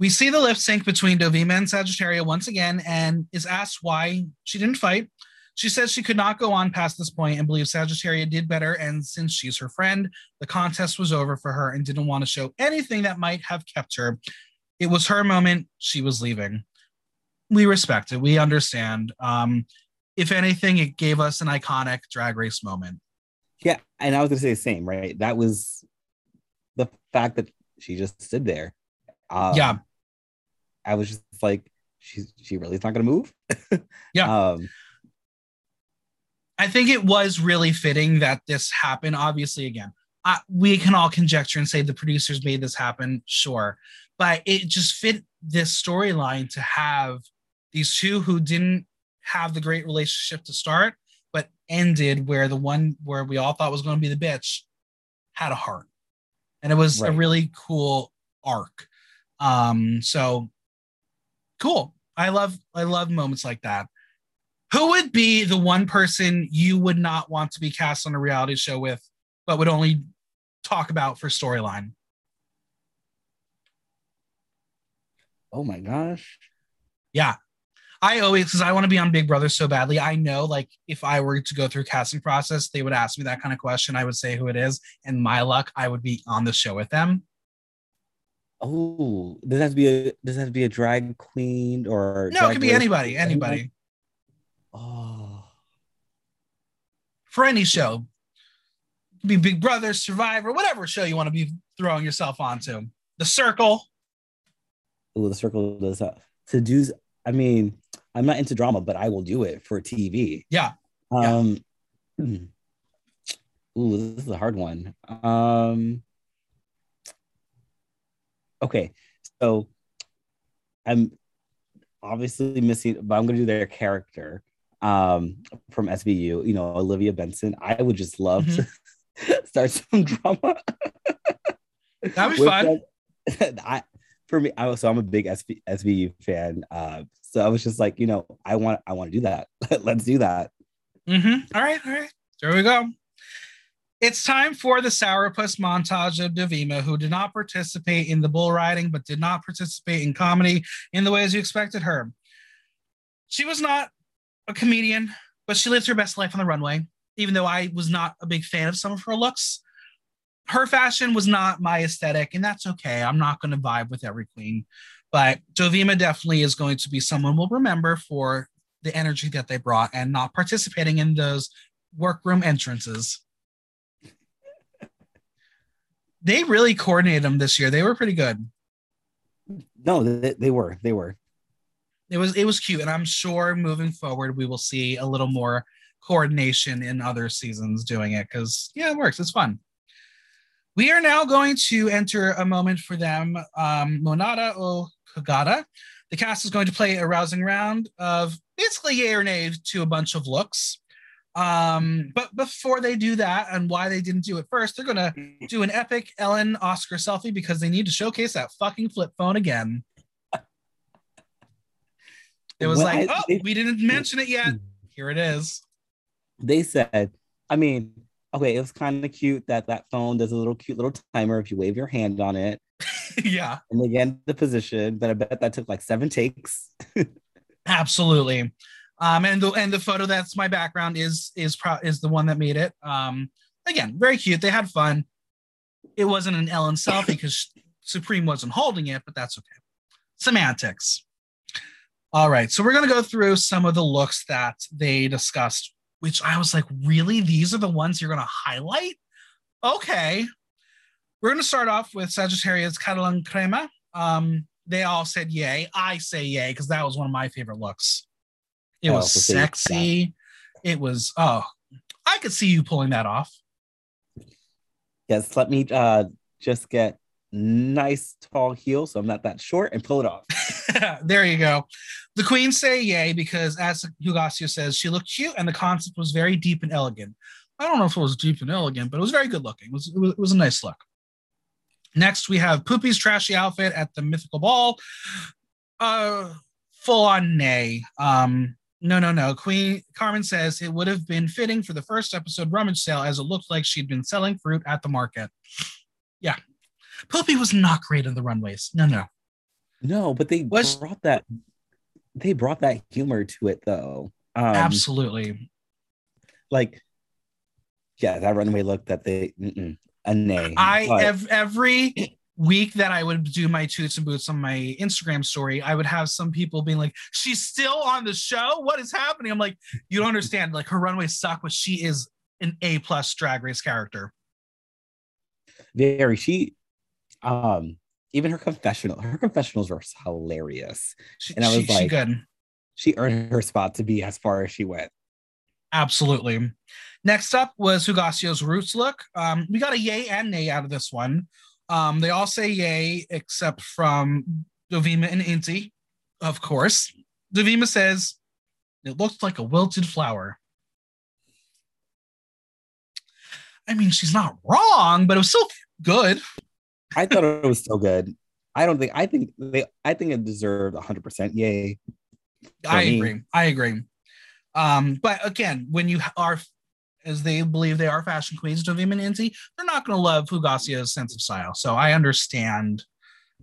We see the lip sync between Dovima and Sagittaria once again and is asked why she didn't fight. She says she could not go on past this point and believes Sagittaria did better. And since she's her friend, the contest was over for her and didn't want to show anything that might have kept her. It was her moment. She was leaving. We respect it. We understand. Um, if anything, it gave us an iconic drag race moment. Yeah. And I was going to say the same, right? That was the fact that she just stood there um, yeah. I was just like, she's she really is not gonna move. yeah. Um, I think it was really fitting that this happened. Obviously, again, I, we can all conjecture and say the producers made this happen, sure, but it just fit this storyline to have these two who didn't have the great relationship to start, but ended where the one where we all thought was going to be the bitch had a heart, and it was right. a really cool arc. Um, so cool. I love I love moments like that. Who would be the one person you would not want to be cast on a reality show with, but would only talk about for storyline? Oh my gosh. Yeah. I always because I want to be on Big Brother so badly. I know like if I were to go through casting process, they would ask me that kind of question. I would say who it is, and my luck, I would be on the show with them. Oh, does that have to be a does that be a drag queen or no? It could be anybody, anybody. Oh, for any show, be Big Brother, Survivor, whatever show you want to be throwing yourself onto. The Circle. Oh, the Circle does that. To do, I mean, I'm not into drama, but I will do it for TV. Yeah. Um. Yeah. Ooh, this is a hard one. Um. Okay, so I'm obviously missing, but I'm going to do their character um, from SVU. You know, Olivia Benson. I would just love mm-hmm. to start some drama. That'd be fun. I for me, I was so I'm a big SV, SVU fan. Uh, so I was just like, you know, I want I want to do that. Let's do that. Mm-hmm. All right, all right. There we go. It's time for the sourpuss montage of Dovima, who did not participate in the bull riding, but did not participate in comedy in the ways you expected her. She was not a comedian, but she lived her best life on the runway, even though I was not a big fan of some of her looks. Her fashion was not my aesthetic, and that's okay. I'm not going to vibe with every queen, but Dovima definitely is going to be someone we'll remember for the energy that they brought and not participating in those workroom entrances they really coordinated them this year. They were pretty good. No, they, they were. They were. It was it was cute, and I'm sure moving forward we will see a little more coordination in other seasons doing it because yeah, it works. It's fun. We are now going to enter a moment for them. Um, Monada o Kagata. The cast is going to play a rousing round of basically yay or nay to a bunch of looks. Um, but before they do that and why they didn't do it first, they're gonna do an epic Ellen Oscar selfie because they need to showcase that fucking flip phone again. It was like, I, oh, they, we didn't mention it yet. Here it is. They said, I mean, okay, it was kind of cute that that phone does a little cute little timer if you wave your hand on it. yeah. And again, the position, but I bet that took like seven takes. Absolutely. Um, and the and the photo that's my background is is pro- is the one that made it. Um, again, very cute. They had fun. It wasn't an Ellen selfie because Supreme wasn't holding it, but that's okay. Semantics. All right, so we're gonna go through some of the looks that they discussed, which I was like, really? These are the ones you're gonna highlight? Okay. We're gonna start off with Sagittaria's Catalan Crema. Um, they all said yay. I say yay because that was one of my favorite looks. It was sexy. It was oh, I could see you pulling that off. Yes, let me uh just get nice tall heels so I'm not that short and pull it off. there you go. The queens say yay because as Hugáceo says, she looked cute and the concept was very deep and elegant. I don't know if it was deep and elegant, but it was very good looking. It was, it was, it was a nice look. Next, we have Pupi's trashy outfit at the mythical ball. Uh, full on nay. Um, no, no, no. Queen Carmen says it would have been fitting for the first episode rummage sale as it looked like she'd been selling fruit at the market. Yeah. Pupi was not great in the runways. No, no. No, but they was, brought that they brought that humor to it though. Um, absolutely. Like, yeah, that runway look that they a nay. I have every week that I would do my toots and boots on my Instagram story, I would have some people being like, "She's still on the show. What is happening?" I'm like, "You don't understand. Like her runway suck, but she is an A plus drag race character." Very. She, um, even her confessional, her confessionals were hilarious, she, and I was she, like, she good. She earned her spot to be as far as she went. Absolutely. Next up was Hugáceo's roots look. Um, we got a yay and nay out of this one. Um, they all say yay except from Dovima and Inti, of course. Dovima says it looks like a wilted flower. I mean, she's not wrong, but it was still good. I thought it was still good. I don't think I think they I think it deserved 100% yay. I me. agree. I agree. Um, but again, when you are as they believe they are fashion queens, Dovima and Inti, they're not going to love Hugáceo's sense of style. So I understand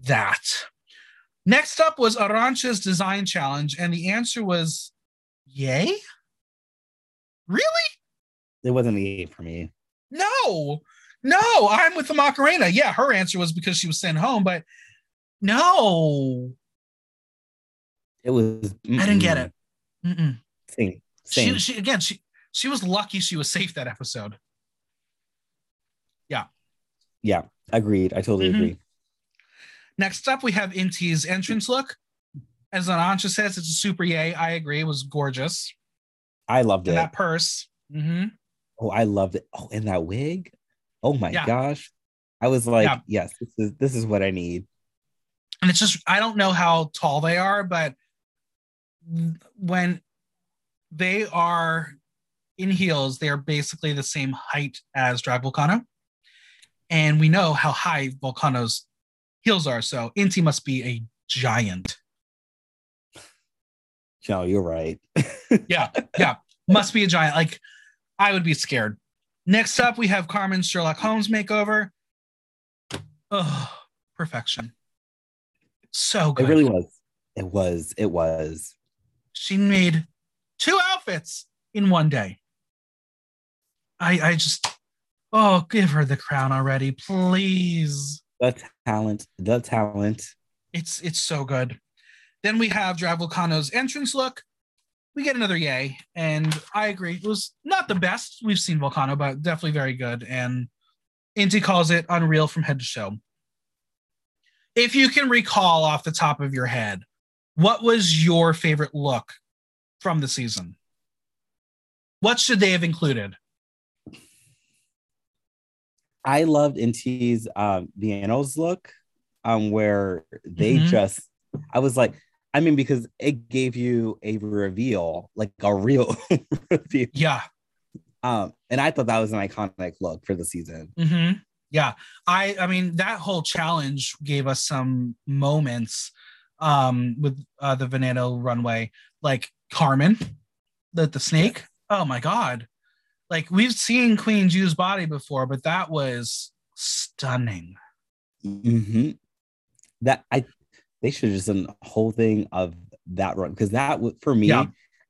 that. Next up was Arantxa's design challenge, and the answer was yay. Really? It wasn't a yay for me. No, no, I'm with the Macarena. Yeah, her answer was because she was sent home, but no, It was. I didn't get it. Mm-mm. Same. She, Same. she again, she she was lucky she was safe that episode. yeah, Yeah, agreed. I totally Mhm. agree. Next up, we have Inti's entrance look. As Arantxa says, it's a super yay. I agree. It was gorgeous. I loved And it. that purse. Mm-hmm. Oh, I loved it. Oh, and that wig. Oh my Yeah. gosh. I was like, Yeah. yes, this is this is what I need. And it's just, I don't know how tall they are, but when they are in heels, they are basically the same height as Drag Vulcano. And we know how high Vulcano's heels are. So Inti must be a giant. No, you're right. Yeah, yeah, must be a giant. Like I would be scared. Next up, we have Carmen's Sherlock Holmes makeover. Oh, perfection. So good. It really was. It was. It was. she made two outfits in one day. I I just oh give her the crown already, please. The talent. The talent. It's it's so good. Then we have Drag Vulcano's entrance look. We get another yay, and I agree. It was not the best we've seen Volcano, but definitely very good. And Inti calls it unreal from head to toe. If you can recall off the top of your head, what was your favorite look from the season? What should they have included? I loved Inti's um Veneno's look, um, where they Mhm. just I was like, I mean, because it gave you a reveal, like a real reveal. Yeah. Um, and I thought that was an iconic look for the season. hmm Yeah. I I mean that whole challenge gave us some moments um with uh, the Veneno runway, like Carmen, the the snake. Oh my god. Like we've seen Queen Jew's body before, but that was stunning. Mm-hmm. That I they should have just done a whole thing of that run because that would for me, Yeah.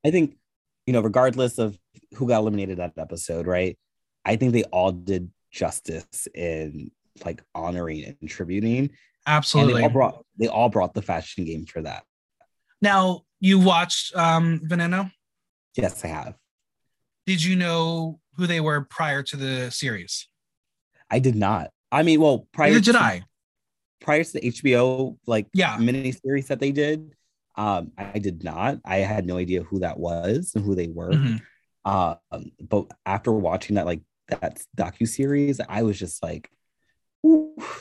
I think you know, regardless of who got eliminated that episode, right? I think they all did justice in like honoring and tributing. And Absolutely. they all brought they all brought the fashion game for that. now you watched um Veneno. Yes, I have. Did you know who they were prior to the series? I did not. I mean, well, prior Neither did to, I. prior to the HBO like Yeah. mini series that they did, um, I did not. I had no idea who that was and who they were. Mhm. Um, but after watching that like that docu series, I was just like,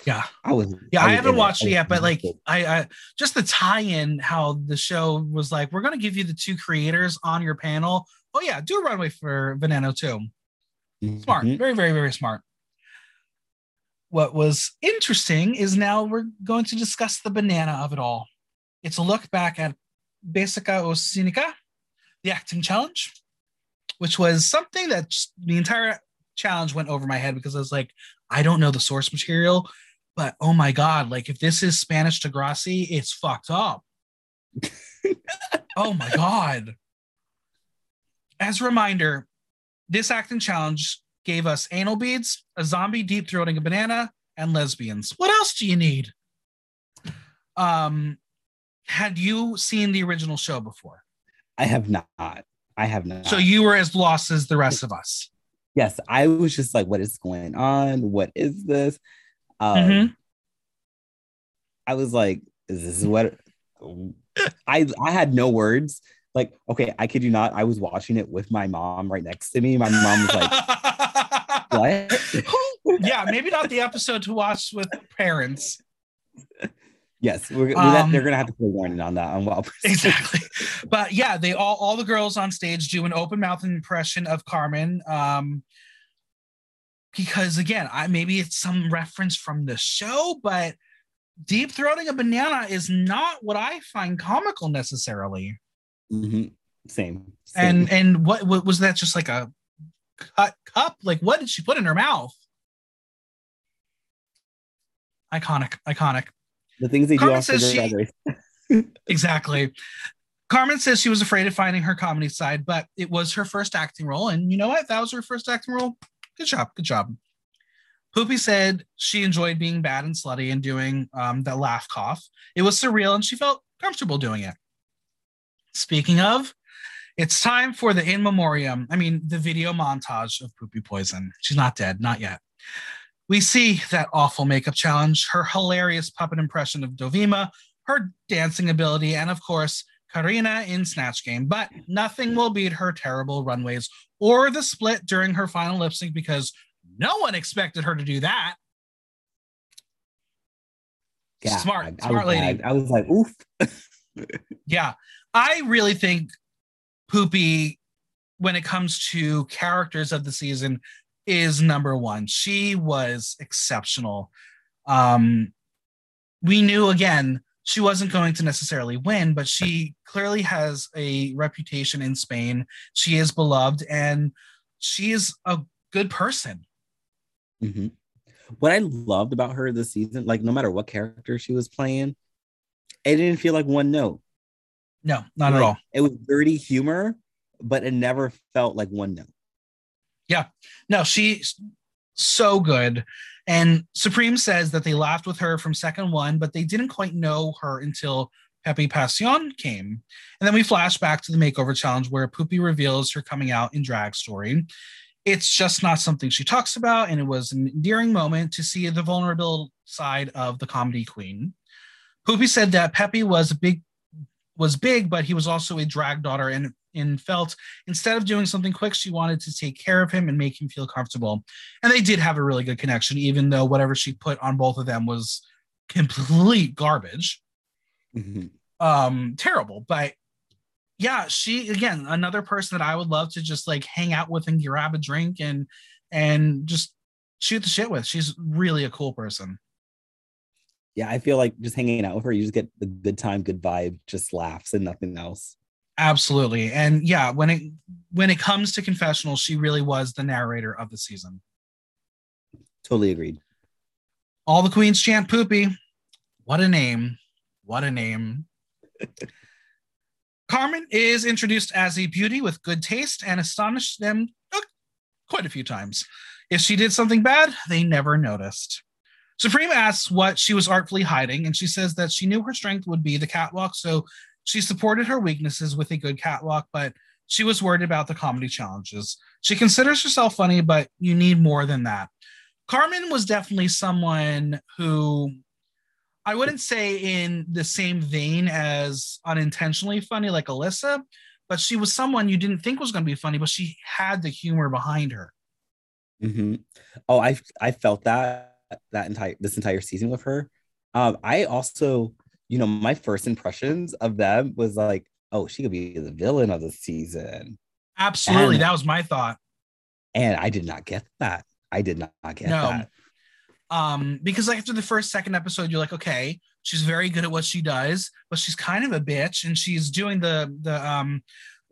Yeah. I was. Yeah, I, was haven't watched I it yet, but like. I, I just the tie-in how the show was like, we're gonna give you the two creators on your panel. Oh yeah, do a runway for Veneno too. Smart, Mhm. very, very, very smart. What was interesting is now we're going to discuss the banana of it all. It's a look back at Basica o Cinica, the acting challenge, which was something that just the entire challenge went over my head because I was like, I don't know the source material, but oh my god, like if this is Spanish to Degrassi, it's fucked up. oh my god. As a reminder, this acting challenge gave us anal beads, a zombie deep throating a banana, and lesbians. What else do you need? Um, had you seen the original show before? I have not. I have not. So you were as lost as the rest of us. yes, I was just like, what is going on? What is this? Um, Mhm. I was like, is this what I I had no words. Like, okay, I kid you not, I was watching it with my mom right next to me. My mom was like, what? yeah, maybe not the episode to watch with parents. yes, we're, Um, they're gonna have to put a warning on that on Wild exactly but yeah they all all the girls on stage do an open mouth impression of carmen um because again i maybe it's some reference from the show but deep throating a banana is not what i find comical necessarily Mhm. Same. same. and and what, what was that just like a cut cup like what did she put in her mouth iconic iconic The things they Carmen do says she- exactly. Carmen says she was afraid of finding her comedy side, but it was her first acting role. And you know what? That was her first acting role. Good job. Good job. Pupi said she enjoyed being bad and slutty and doing um, the laugh cough. It was surreal and she felt comfortable doing it. Speaking of, it's time for the in memoriam. I mean, the video montage of Pupi Poisson. She's not dead, not yet. We see that awful makeup challenge, her hilarious puppet impression of Dovima, her dancing ability, and of course, Karina in Snatch Game. But nothing will beat her terrible runways or the split during her final lip sync because no one expected her to do that. Yeah, Smart, I, I smart was lady. mad. I was like, oof. Yeah, I really think Pupi, when it comes to characters of the season, is number one. She was exceptional. Um, we knew again she wasn't going to necessarily win, but she clearly has a reputation in Spain. She is beloved and she is a good person. hmm What I loved about her this season, like no matter what character she was playing, it didn't feel like one note. No, not at all. It was dirty humor, but it never felt like one note. Yeah. No, she's so good. And Supreme says that they laughed with her from second one, but they didn't quite know her until Pepe Passion came. And then we flash back to the makeover challenge where Pupi reveals her coming out in drag story. It's just not something she talks about, and it was an endearing moment to see the vulnerable side of the comedy queen. Pupi said that Pepe was a big was big, but he was also a drag daughter and, and felt instead of doing something quick, she wanted to take care of him and make him feel comfortable. And they did have a really good connection, even though whatever she put on both of them was complete garbage. Mhm. Um, terrible. But yeah, she again, another person that I would love to just like hang out with and grab a drink and and just shoot the shit with. She's really a cool person. Yeah, I feel like just hanging out with her, you just get the good time, good vibe, just laughs and nothing else. Absolutely. And yeah, when it when it comes to confessional, she really was the narrator of the season. Totally agreed. All the queens chant Pupi. What a name. What a name. Carmen is introduced as a beauty with good taste and astonished them uh, quite a few times. If she did something bad, they never noticed. Supreme asks what she was artfully hiding, and she says that she knew her strength would be the catwalk, so she supported her weaknesses with a good catwalk, but she was worried about the comedy challenges. She considers herself funny, but you need more than that. Carmen was definitely someone who I wouldn't say in the same vein as unintentionally funny like Alyssa, but she was someone you didn't think was going to be funny, but she had the humor behind her. hmm Oh, I I felt that that entire this entire season with her. Um, I also, you know, my first impressions of them was like, oh, she could be the villain of the season, Absolutely, And- that was my thought. and I did not get that. I did not get No. that. Um, because like after the first second episode, you're like, okay, she's very good at what she does, but she's kind of a bitch, and she's doing the the um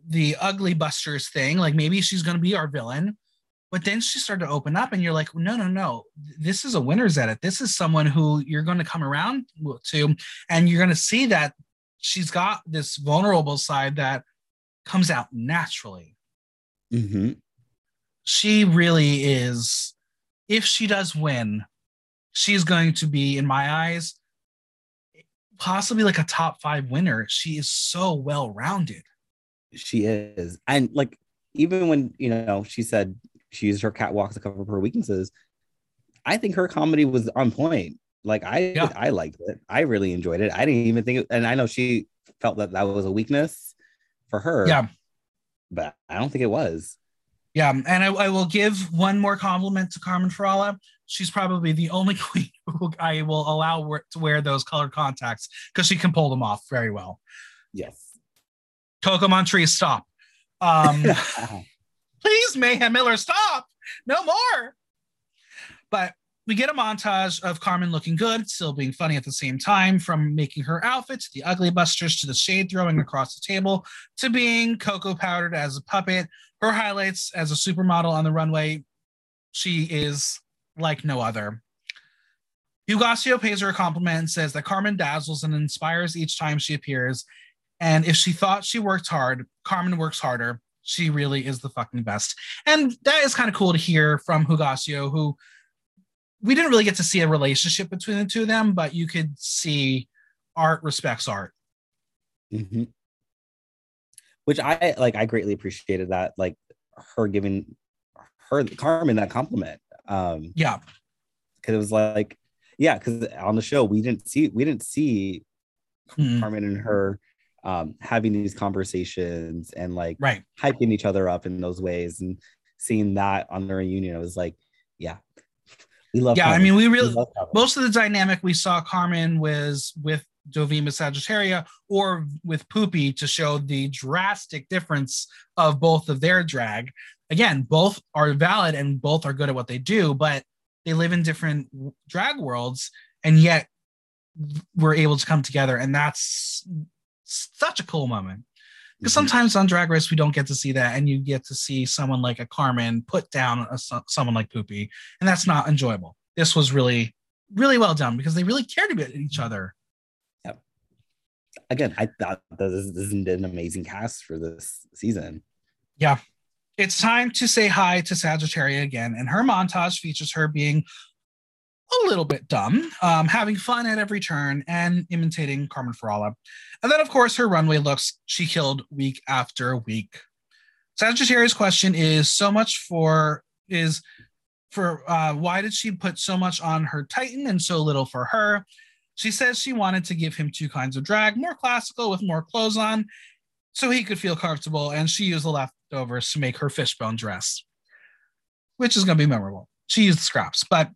the ugly busters thing. Like maybe she's gonna be our villain. But then she started to open up, and you're like, no, no, no. This is a winner's edit. This is someone who you're going to come around to, and you're going to see that she's got this vulnerable side that comes out naturally. hmm She really is. If she does win, she's going to be, in my eyes, possibly like a top five winner. She is so well rounded. She is, and like even when you know she said she used her catwalk to cover her weaknesses, I think her comedy was on point. Like I, Yeah. I liked it. I really enjoyed it. I didn't even think, it, and I know she felt that that was a weakness for her. Yeah. but I don't think it was. Yeah, and I, I will give one more compliment to Carmen Farala. She's probably the only queen who I will allow wear- to wear those colored contacts because she can pull them off very well. Yes. Coco Montrese, stop. Um, please, Mayhem Miller, stop. No more. But we get a montage of Carmen looking good, still being funny at the same time, from making her outfit to the ugly busters to the shade throwing across the table to being cocoa powdered as a puppet. Her highlights as a supermodel on the runway, she is like no other. Hugáceo pays her a compliment and says that Carmen dazzles and inspires each time she appears. And if she thought she worked hard, Carmen works harder. She really is the fucking best. And that is kind of cool to hear from Hugáceo, who we didn't really get to see a relationship between the two of them, but you could see art respects art. Mm-hmm. Which I like, I greatly appreciated that, like her giving her Carmen that compliment. Um, yeah, because it was like, yeah, because on the show we didn't see we didn't see mm. Carmen and her um, having these conversations and like right hyping each other up in those ways and seeing that on the reunion, it was like, yeah, we love. Yeah, Carmen. I mean, we really we most of the dynamic we saw Carmen was with Dovima Sagittaria or with Pupi to show the drastic difference of both of their drag. Again, both are valid and both are good at what they do, but they live in different drag worlds and yet we're able to come together. And that's such a cool moment. Because mm-hmm. sometimes on Drag Race, we don't get to see that. And you get to see someone like a Carmen put down a, someone like Pupi. And that's not enjoyable. This was really, really well done because they really cared about each other Yep. again, I thought this, this is an amazing cast for this season. Yeah. It's time to say hi to Sagittaria again, and her montage features her being a little bit dumb, um, having fun at every turn, and imitating Carmen Farala. And then, of course, her runway looks she killed week after week. Sagittaria's question is so much for is for uh, why did she put so much on her Titan and so little for her? She says she wanted to give him two kinds of drag, more classical with more clothes on, so he could feel comfortable, and she used the leftovers to make her fishbone dress, which is going to be memorable. She used the scraps, but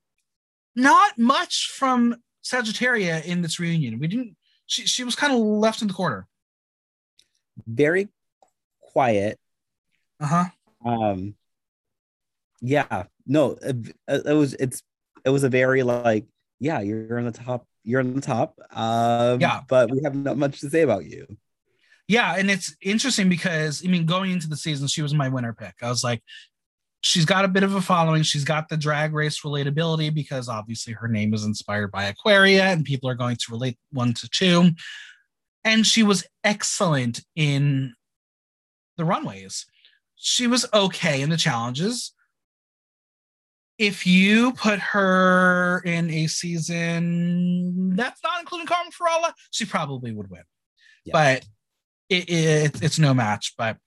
not much from Sagittaria in this reunion. We didn't. She she was kind of left in the corner. Very quiet. Uh huh. Um. Yeah. No. It, it was. It's. It was a very like. Yeah, you're on the top you're on the top. Um, yeah, but we have not much to say about you. Yeah, and it's interesting because I mean, going into the season, she was my winner pick. I was like, she's got a bit of a following. She's got the drag race relatability because obviously her name is inspired by Aquaria, and people are going to relate one to two. And she was excellent in the runways. She was okay in the challenges if you put her in a season that's not including Carmen Farala, she probably would win. Yeah. But it, it, it's no match. But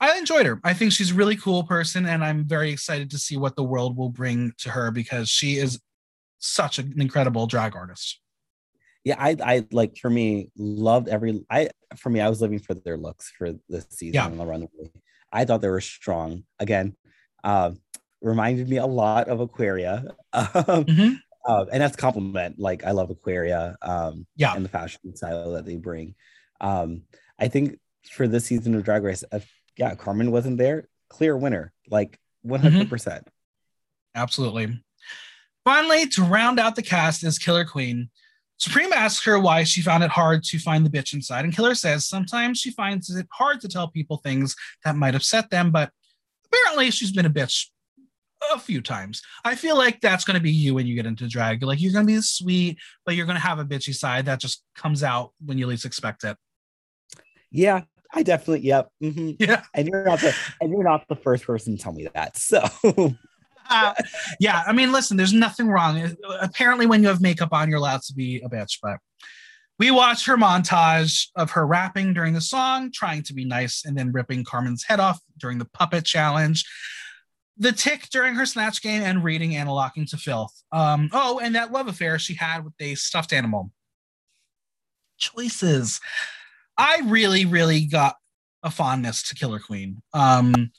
I enjoyed her. I think she's a really cool person, and I'm very excited to see what the world will bring to her because she is such an incredible drag artist. Yeah, I, I like for me loved every. I for me, I was living for their looks for this season yeah. on the runway. I thought they were strong. Again, uh, reminded me a lot of Aquaria. Um, mm-hmm. uh, and that's a compliment. Like I love Aquaria. Um, yeah, and the fashion style that they bring. Um, I think for this season of Drag Race, yeah, Carmen wasn't there, clear winner, like one hundred percent. Mm-hmm. Absolutely. Finally, to round out the cast is Killer Queen. Supreme asks her why she found it hard to find the bitch inside, and Killer says sometimes she finds it hard to tell people things that might upset them, but apparently she's been a bitch a few times. I feel like that's going to be you when you get into drag. like you're going to be sweet, but you're going to have a bitchy side that just comes out when you least expect it. Yeah, I definitely. Yep. Mm-hmm. Yeah. And you're not the and you're not the first person to tell me that. So. uh, yeah, I mean, listen, there's nothing wrong. Apparently, when you have makeup on, you're allowed to be a bitch, but. We watch her montage of her rapping during the song, trying to be nice, and then ripping Carmen's head off during the puppet challenge the tick during her snatch game and reading and Locking to Filth. Um, oh, and that love affair she had with a stuffed animal. Choices. I really, really got a fondness to Killer Queen. Um,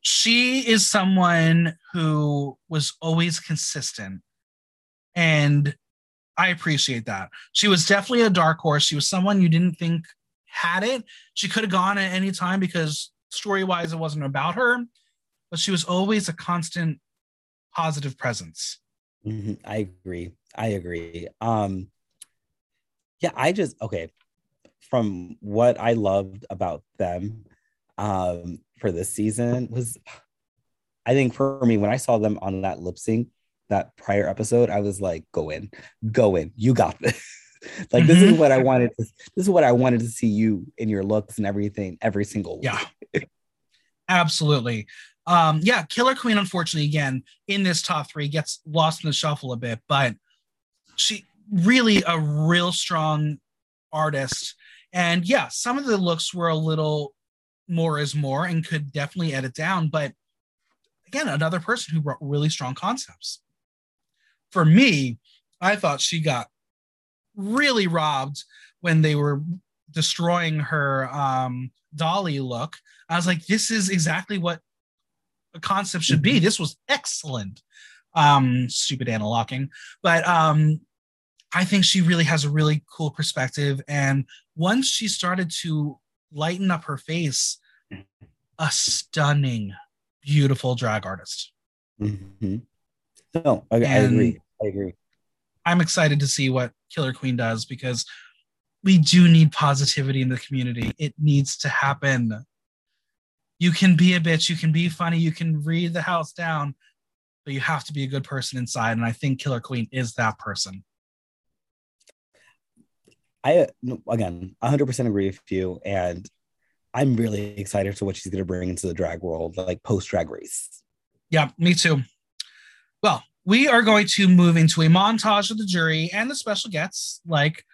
she is someone who was always consistent. And I appreciate that. She was definitely a dark horse. She was someone you didn't think had it. She could have gone at any time because story wise, it wasn't about her but she was always a constant positive presence. Mm-hmm. I agree. I agree. Um, yeah, I just okay. From what I loved about them um, for this season was, I think for me when I saw them on that lip sync that prior episode, I was like, go in, go in, you got this. like this is mm-hmm. what I wanted to this is what I wanted to see you in your looks and everything every single week. Yeah. Absolutely. Um, yeah, Killer Queen, unfortunately, again, in this top three, gets lost in the shuffle a bit, but she really a real strong artist. And yeah, some of the looks were a little more is more and could definitely edit down, but again, another person who brought really strong concepts. For me, I thought she got really robbed when they were destroying her um, Dolly look. I was like, this is exactly what a concept should be. Mm-hmm. This was excellent. Um, stupid Ana Locking, but um, I think she really has a really cool perspective. And once she started to lighten up her face, a stunning, beautiful drag artist. Mm-hmm. No, I, I agree. I agree. I'm excited to see what Killer Queen does because we do need positivity in the community. It needs to happen. You can be a bitch, you can be funny, you can read the house down, but you have to be a good person inside. And I think Killer Queen is that person. I again 100% agree with you, and I'm really excited to what she's going to bring into the drag world, like post drag race. Yeah, me too. Well, we are going to move into a montage of the jury and the special guests, like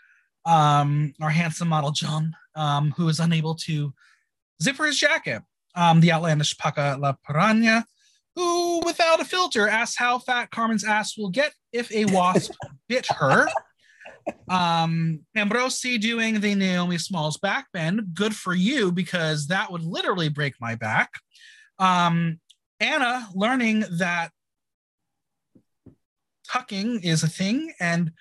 um, our handsome model John, um, who is unable to zipper his jacket. Um, the outlandish Paca La Piraña, who, without a filter, asks how fat Carmen's ass will get if a wasp bit her. Um, Ambrossi doing the Naomi Smalls backbend. Good for you, because that would literally break my back. Um, Anna learning that tucking is a thing. And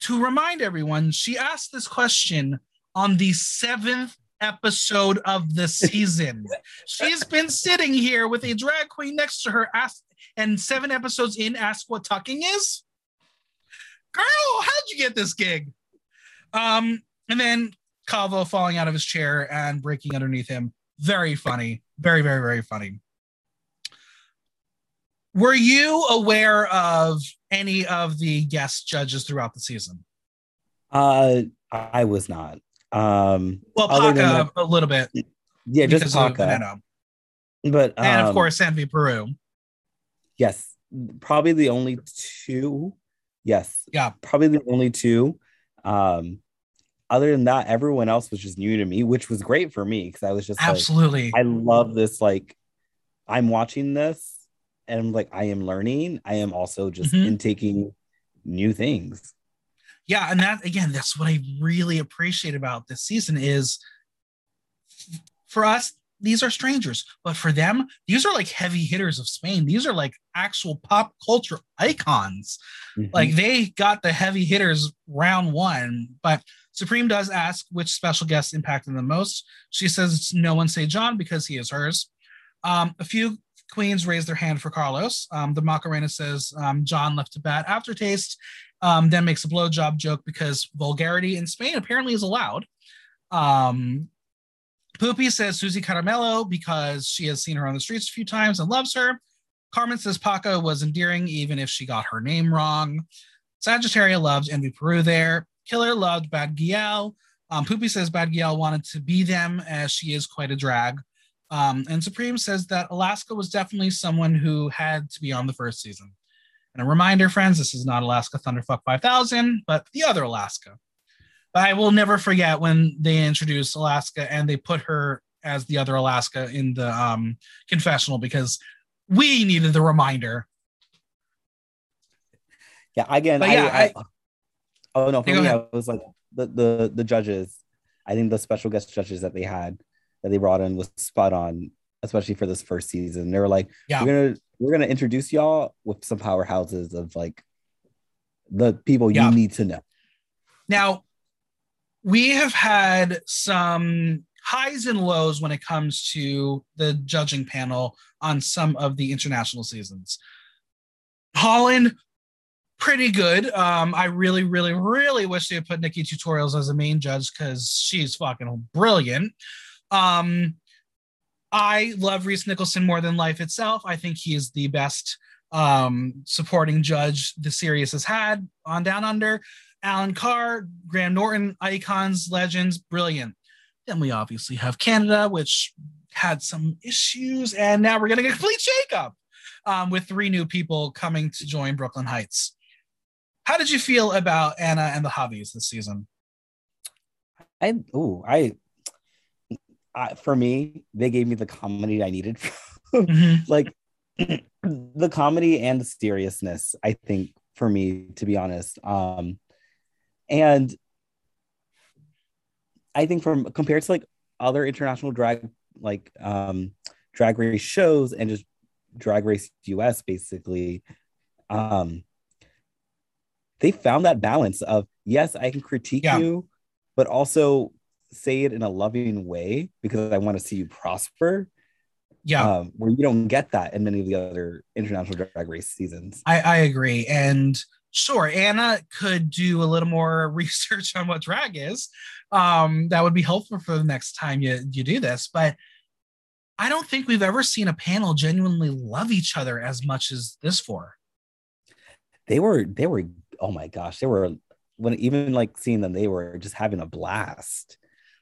to remind everyone, she asked this question on the seventh episode of the season. She's been sitting here with a drag queen next to her, ask, and seven episodes in, ask what tucking is. Girl, how'd you get this gig? Um, and then Calvo falling out of his chair and breaking underneath him. Very funny. Very, very, very funny. Were you aware of any of the guest judges throughout the season? Uh, I was not. Um, well, Paca a little bit. Yeah, just Paca. But um, and of um, course, Envy Peru. Yes, probably the only two. Yes. Yeah. Probably the only two. Um, other than that, everyone else was just new to me, which was great for me because I was just absolutely. Like, I love this. Like, I'm watching this and I'm like, I am learning. I am also just mm-hmm. intaking new things. Yeah, and that again, that's what I really appreciate about this season is for us, these are strangers, but for them, these are like heavy hitters of Spain. These are like actual pop culture icons. Mm-hmm. Like they got the heavy hitters round one, but Supremme does ask which special guest impacted the most. She says no one say John because he is hers. Um, a few queens raise their hand for Carlos. Um, the Macarena says um, John left a bad aftertaste, um, then makes a blowjob joke because vulgarity in Spain apparently is allowed. Um, Pupi says Susi Caramelo because she has seen her on the streets a few times and loves her. Carmen says Paco was endearing even if she got her name wrong. Sagittaria loved Envy Peru there. Killer loved Bad Gyal. Um, Pupi says Bad Gyal wanted to be them as she is quite a drag. Um, and Supremme says that Alaska was definitely someone who had to be on the first season. And a reminder, friends, this is not Alaska Thunderfuck 5000, but the other Alaska. But I will never forget when they introduced Alaska and they put her as the other Alaska in the um, confessional because we needed the reminder. Yeah, again, I, yeah, I, I, oh no, for me, I was like the, the the judges. I think the special guest judges that they had that they brought in was spot on, especially for this first season. They were like, yeah. we're gonna we're gonna introduce y'all with some powerhouses of like the people yeah. you need to know. Now, we have had some highs and lows when it comes to the judging panel on some of the international seasons. Holland, pretty good. Um, I really, really, really wish they had put NikkieTutorials as a main judge because she's fucking brilliant. Um, I love Rhys Nicholson more than life itself. I think he is the best um, supporting judge the series has had on Down Under. Alan Carr, Graham Norton, icons, legends, brilliant. Then we obviously have Canada, which had some issues, and now we're getting a complete shakeup um, with three new people coming to join Brooke Lynn Hytes. How did you feel about Anna and the Javis this season? I oh I, I for me they gave me the comedy I needed. mm-hmm. Like the comedy and the seriousness. I think for me to be honest, um, and I think from compared to like other international drag like um drag race shows and just drag race US basically um they found that balance of yes I can critique yeah. you but also say it in a loving way because I want to see you prosper. Yeah. Um, where you don't get that in many of the other international drag race seasons. I, I agree. And sure anna could do a little more research on what drag is um, that would be helpful for the next time you, you do this but i don't think we've ever seen a panel genuinely love each other as much as this four they were they were oh my gosh they were when even like seeing them they were just having a blast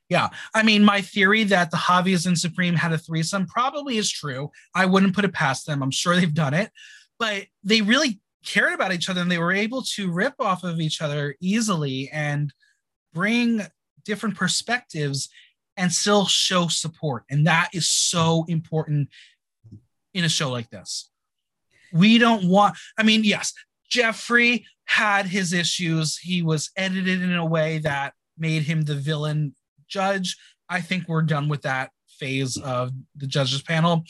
yeah. I mean, my theory that the Javis and Supremme had a threesome probably is true. I wouldn't put it past them. I'm sure they've done it, but they really cared about each other and they were able to rip off of each other easily and bring different perspectives and still show support. And that is so important in a show like this. We don't want, I mean, yes, Jeffrey had his issues. He was edited in a way that made him the villain judge. I think we're done with that phase of the judges panel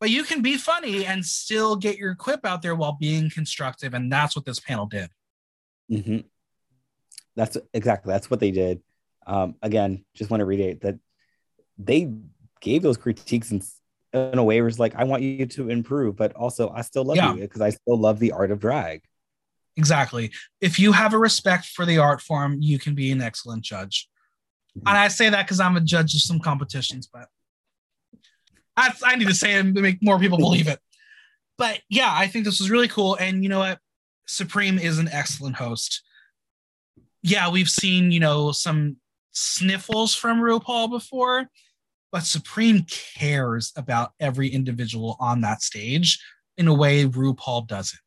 but you can be funny and still get your quip out there while being constructive and that's what this panel did mm-hmm. that's exactly that's what they did um, again just want to reiterate that they gave those critiques in, in a way where it's like i want you to improve but also i still love yeah. you because i still love the art of drag exactly if you have a respect for the art form you can be an excellent judge mm-hmm. and i say that because i'm a judge of some competitions but I, I need to say it to make more people believe it. But yeah, I think this was really cool. And you know what? Supremme is an excellent host. Yeah, we've seen, you know, some sniffles from RuPaul before, but Supremme cares about every individual on that stage in a way RuPaul doesn't.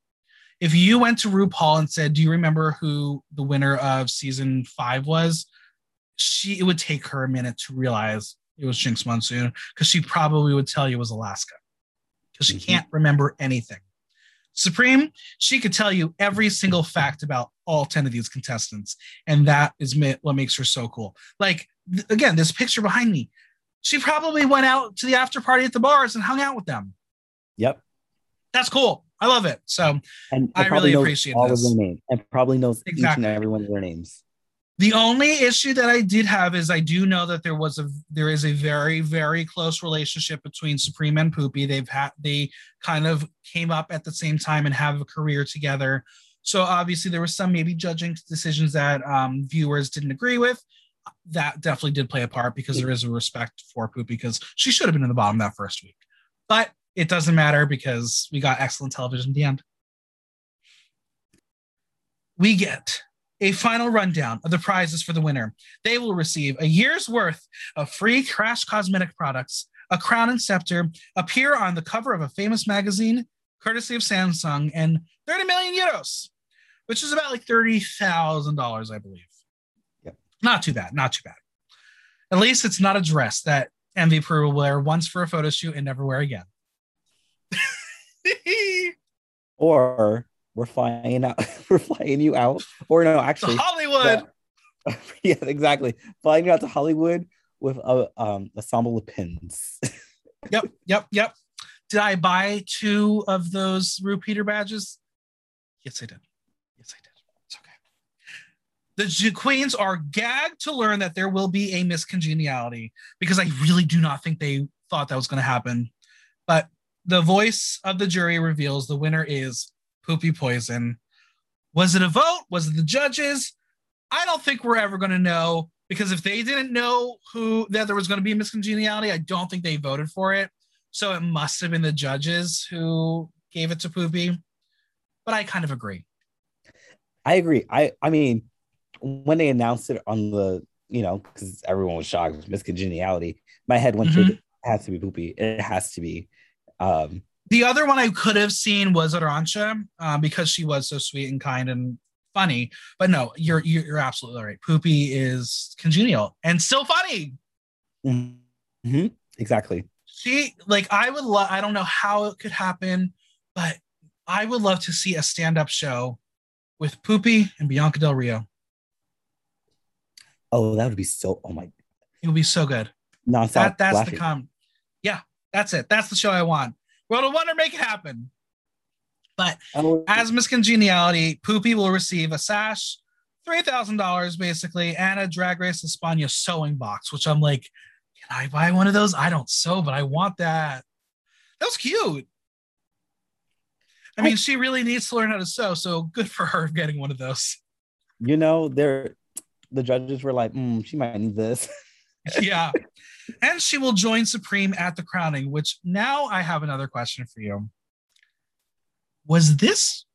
If you went to RuPaul and said, Do you remember who the winner of season five was? She it would take her a minute to realize it was Jinkx Monsoon because she probably would tell you it was Alaska because she mm-hmm. can't remember anything. Supremme, she could tell you every single fact about all 10 of these contestants. And that is what makes her so cool. Like, th- again, this picture behind me, she probably went out to the after party at the bars and hung out with them. Yep. That's cool. I love it. So and I really appreciate all this. of their names and probably knows exactly. each and every one of their names. The only issue that I did have is I do know that there was a there is a very very close relationship between Supremme and Pupi. They've had they kind of came up at the same time and have a career together. So obviously there was some maybe judging decisions that um, viewers didn't agree with. That definitely did play a part because there is a respect for Pupi because she should have been in the bottom that first week. But it doesn't matter because we got excellent television at the end. We get a final rundown of the prizes for the winner. They will receive a year's worth of free Krash Kosmetic products, a crown and scepter, appear on the cover of a famous magazine, courtesy of Samsung, and 30 million euros, which is about like $30,000, I believe. Yep. Not too bad. Not too bad. At least it's not a dress that MVP will wear once for a photo shoot and never wear again. or we're flying out we're flying you out. Or no actually to hollywood. Yeah exactly. Flying you out to hollywood with a um ensemble of pins. Yep yep yep. Did i buy two of those repeater badges? Yes i did. Yes i did. It's okay. The queens are gagged to learn that there will be a miscongeniality because i really do not think they thought that was going to happen. But the voice of the jury reveals the winner is Pupi Poisson. Was it a vote? Was it the judges? I don't think we're ever going to know because if they didn't know who that there was going to be a miscongeniality, I don't think they voted for it. So it must have been the judges who gave it to Pupi, but I kind of agree. I agree. I I mean, when they announced it on the, you know, because everyone was shocked, Miss Congeniality, my head went Mhm. to it has to be Pupi. It has to be. Um, The other one I could have seen was Arantxa uh, because she was so sweet and kind and funny. But no, you're you're, you're absolutely right. Pupi is congenial and still funny. mhm, Exactly. She like I would love. I don't know how it could happen, but I would love to see a stand-up show with Pupi and Bianca Del Rio. Oh, that would be so. Oh my, It would be so good. nonstop. That that's the com. Yeah, that's it. That's the show I want. World of Wonder, make it happen. But Oh, as Miss Congeniality, Pupi will receive a sash, three thousand dollars basically, and a Drag Race España sewing box. Which I'm like, can I buy one of those? I don't sew, but I want that. That was cute. I mean, she really needs to learn how to sew, so good for her getting one of those. you know, they're the judges were like, mm, she might need this. yeah. And she will join Supremme at the crowning, which now I have another question for you. Was this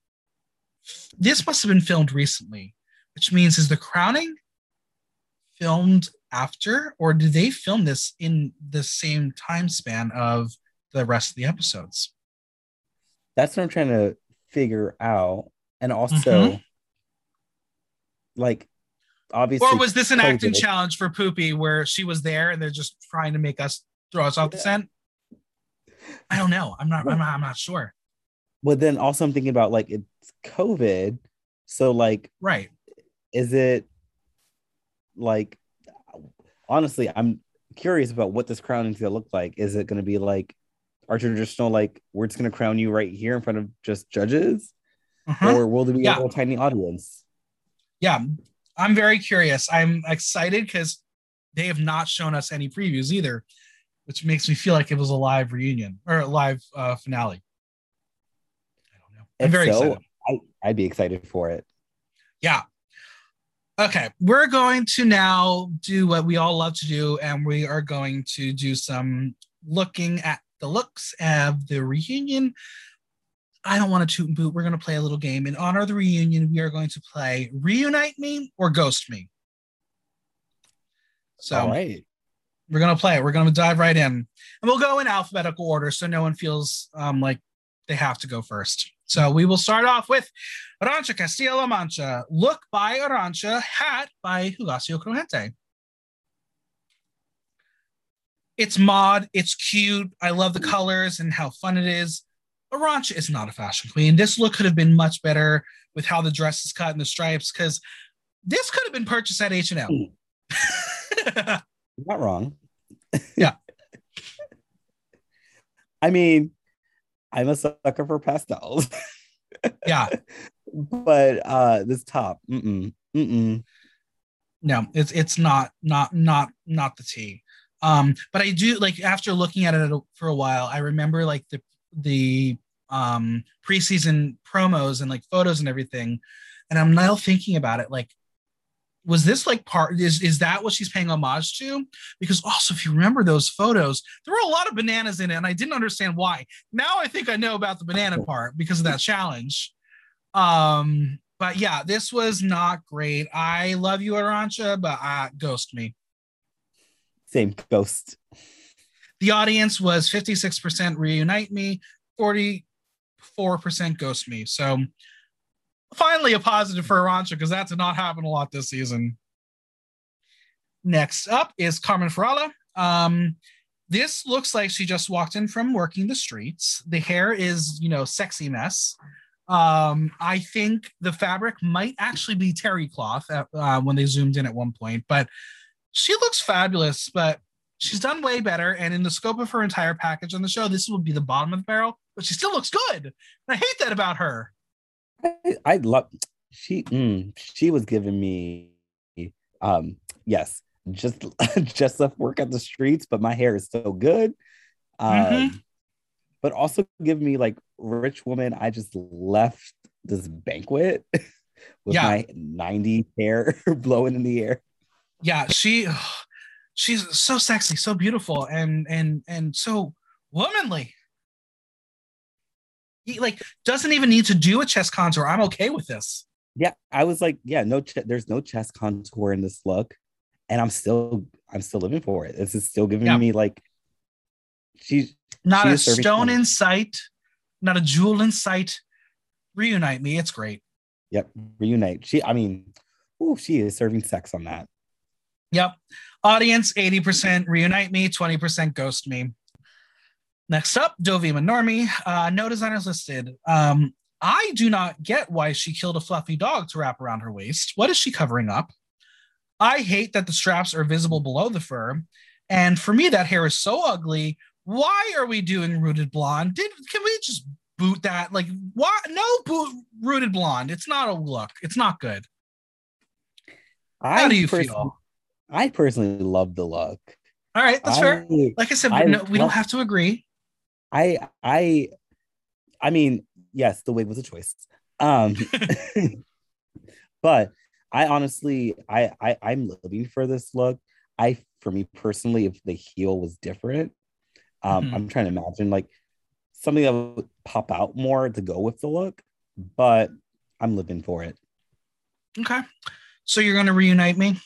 this must have been filmed recently, which means is the crowning filmed after, or did they film this in the same time span of the rest of the episodes? That's what I'm trying to figure out. And also, Mhm. like, obviously, Or was this an acting COVID. challenge for Pupi where she was there and they're just trying to make us throw us off the scent? I don't know. I'm not I'm not, I'm not sure. But then also, I'm thinking about like it's COVID. So, like, Right. is it like, honestly, I'm curious about what this crowning is going to look like. Is it going to be like our traditional, like, we're just going to crown you right here in front of just judges? Uh-huh. Or will there be Yeah. a little tiny audience? yeah, I'm very curious. I'm excited because they have not shown us any previews either, which makes me feel like it was a live reunion or a live uh, finale. I don't know. I'm If very so, excited. I, I'd be excited for it. Yeah. Okay, we're going to now do what we all love to do, and we are going to do some looking at the looks of the reunion. I don't want to toot and boot. We're going to play a little game. In honor of the reunion, we are going to play Reunite Me or Ghost Me. So All right. we're gonna play it. We're gonna dive right in, and we'll go in alphabetical order so no one feels um, like they have to go first. So we will start off with Arantxa Castilla-La Mancha, look by Arantxa, hat by Hugáceo Crujiente. It's mod, it's cute. I love the colors and how fun it is. Arantxa is not a fashion queen. This look could have been much better with how the dress is cut and the stripes, because this could have been purchased at H&M. Not wrong. Yeah. I mean, I'm a sucker for pastels, yeah. but uh this top, mm-mm, mm-mm. no it's it's not not not not the tea um but i do like after looking at it for a while i remember like the the um preseason promos and like photos and everything. And i'm now thinking about it like was this like part is is that what she's paying homage to? Because also if you remember those photos there were a lot of bananas in it and i didn't understand why. Now i think i know about the banana part because of that challenge. Um but yeah this was not great. I love you arantxa but uh ghost me. Same ghost. The audience was 56% reunite me 44% ghost me. So finally a positive for arantxa because that did not happen a lot this season. Next up is carmen farala um this looks like she just walked in from working the streets. The hair is you know sexy mess. Um i think the fabric might actually be terry cloth at, uh, when they zoomed in at one point but she looks fabulous but she's done way better and in the scope of her entire package on the show this will be the bottom of the barrel but she still looks good and i hate that about her I, I love she mm, she was giving me um yes, just just left work at the streets, but my hair is so good. Um Mhm. but also give me like rich woman. I just left this banquet with Yeah. my 90 hair blowing in the air. yeah she she's so sexy so beautiful and and and so womanly he like doesn't even need to do a chest contour. I'm okay with this. Yeah, I was like, yeah, no, ch- there's no chest contour in this look, and I'm still, I'm still living for it. This is still giving Yeah. me like, she's Not She a stone in sight, not a jewel in sight. Reunite me. It's great. yep, reunite. She, I mean, oh, she is serving sex on that. Yep. Audience 80% reunite me, 20% ghost me. Next up, Dovima Nurmi. Uh, no designers listed. Um, I do not get why she killed a fluffy dog to wrap around her waist. What is she covering up? I hate that the straps are visible below the fur. And for me, that hair is so ugly. Why are we doing rooted blonde? Did can we just boot that? Like, why no boot rooted blonde? It's not a look. It's not good. How do you feel? I personally love the look. All right, that's fair. Like I said, I no, we don't have to agree. I, I, I mean, yes, the wig was a choice. Um, but I honestly, I, I, I'm living for this look. I, for me personally, if the heel was different, um, Mhm. I'm trying to imagine like something that would pop out more to go with the look. But I'm living for it. Okay. So you're going to reunite me?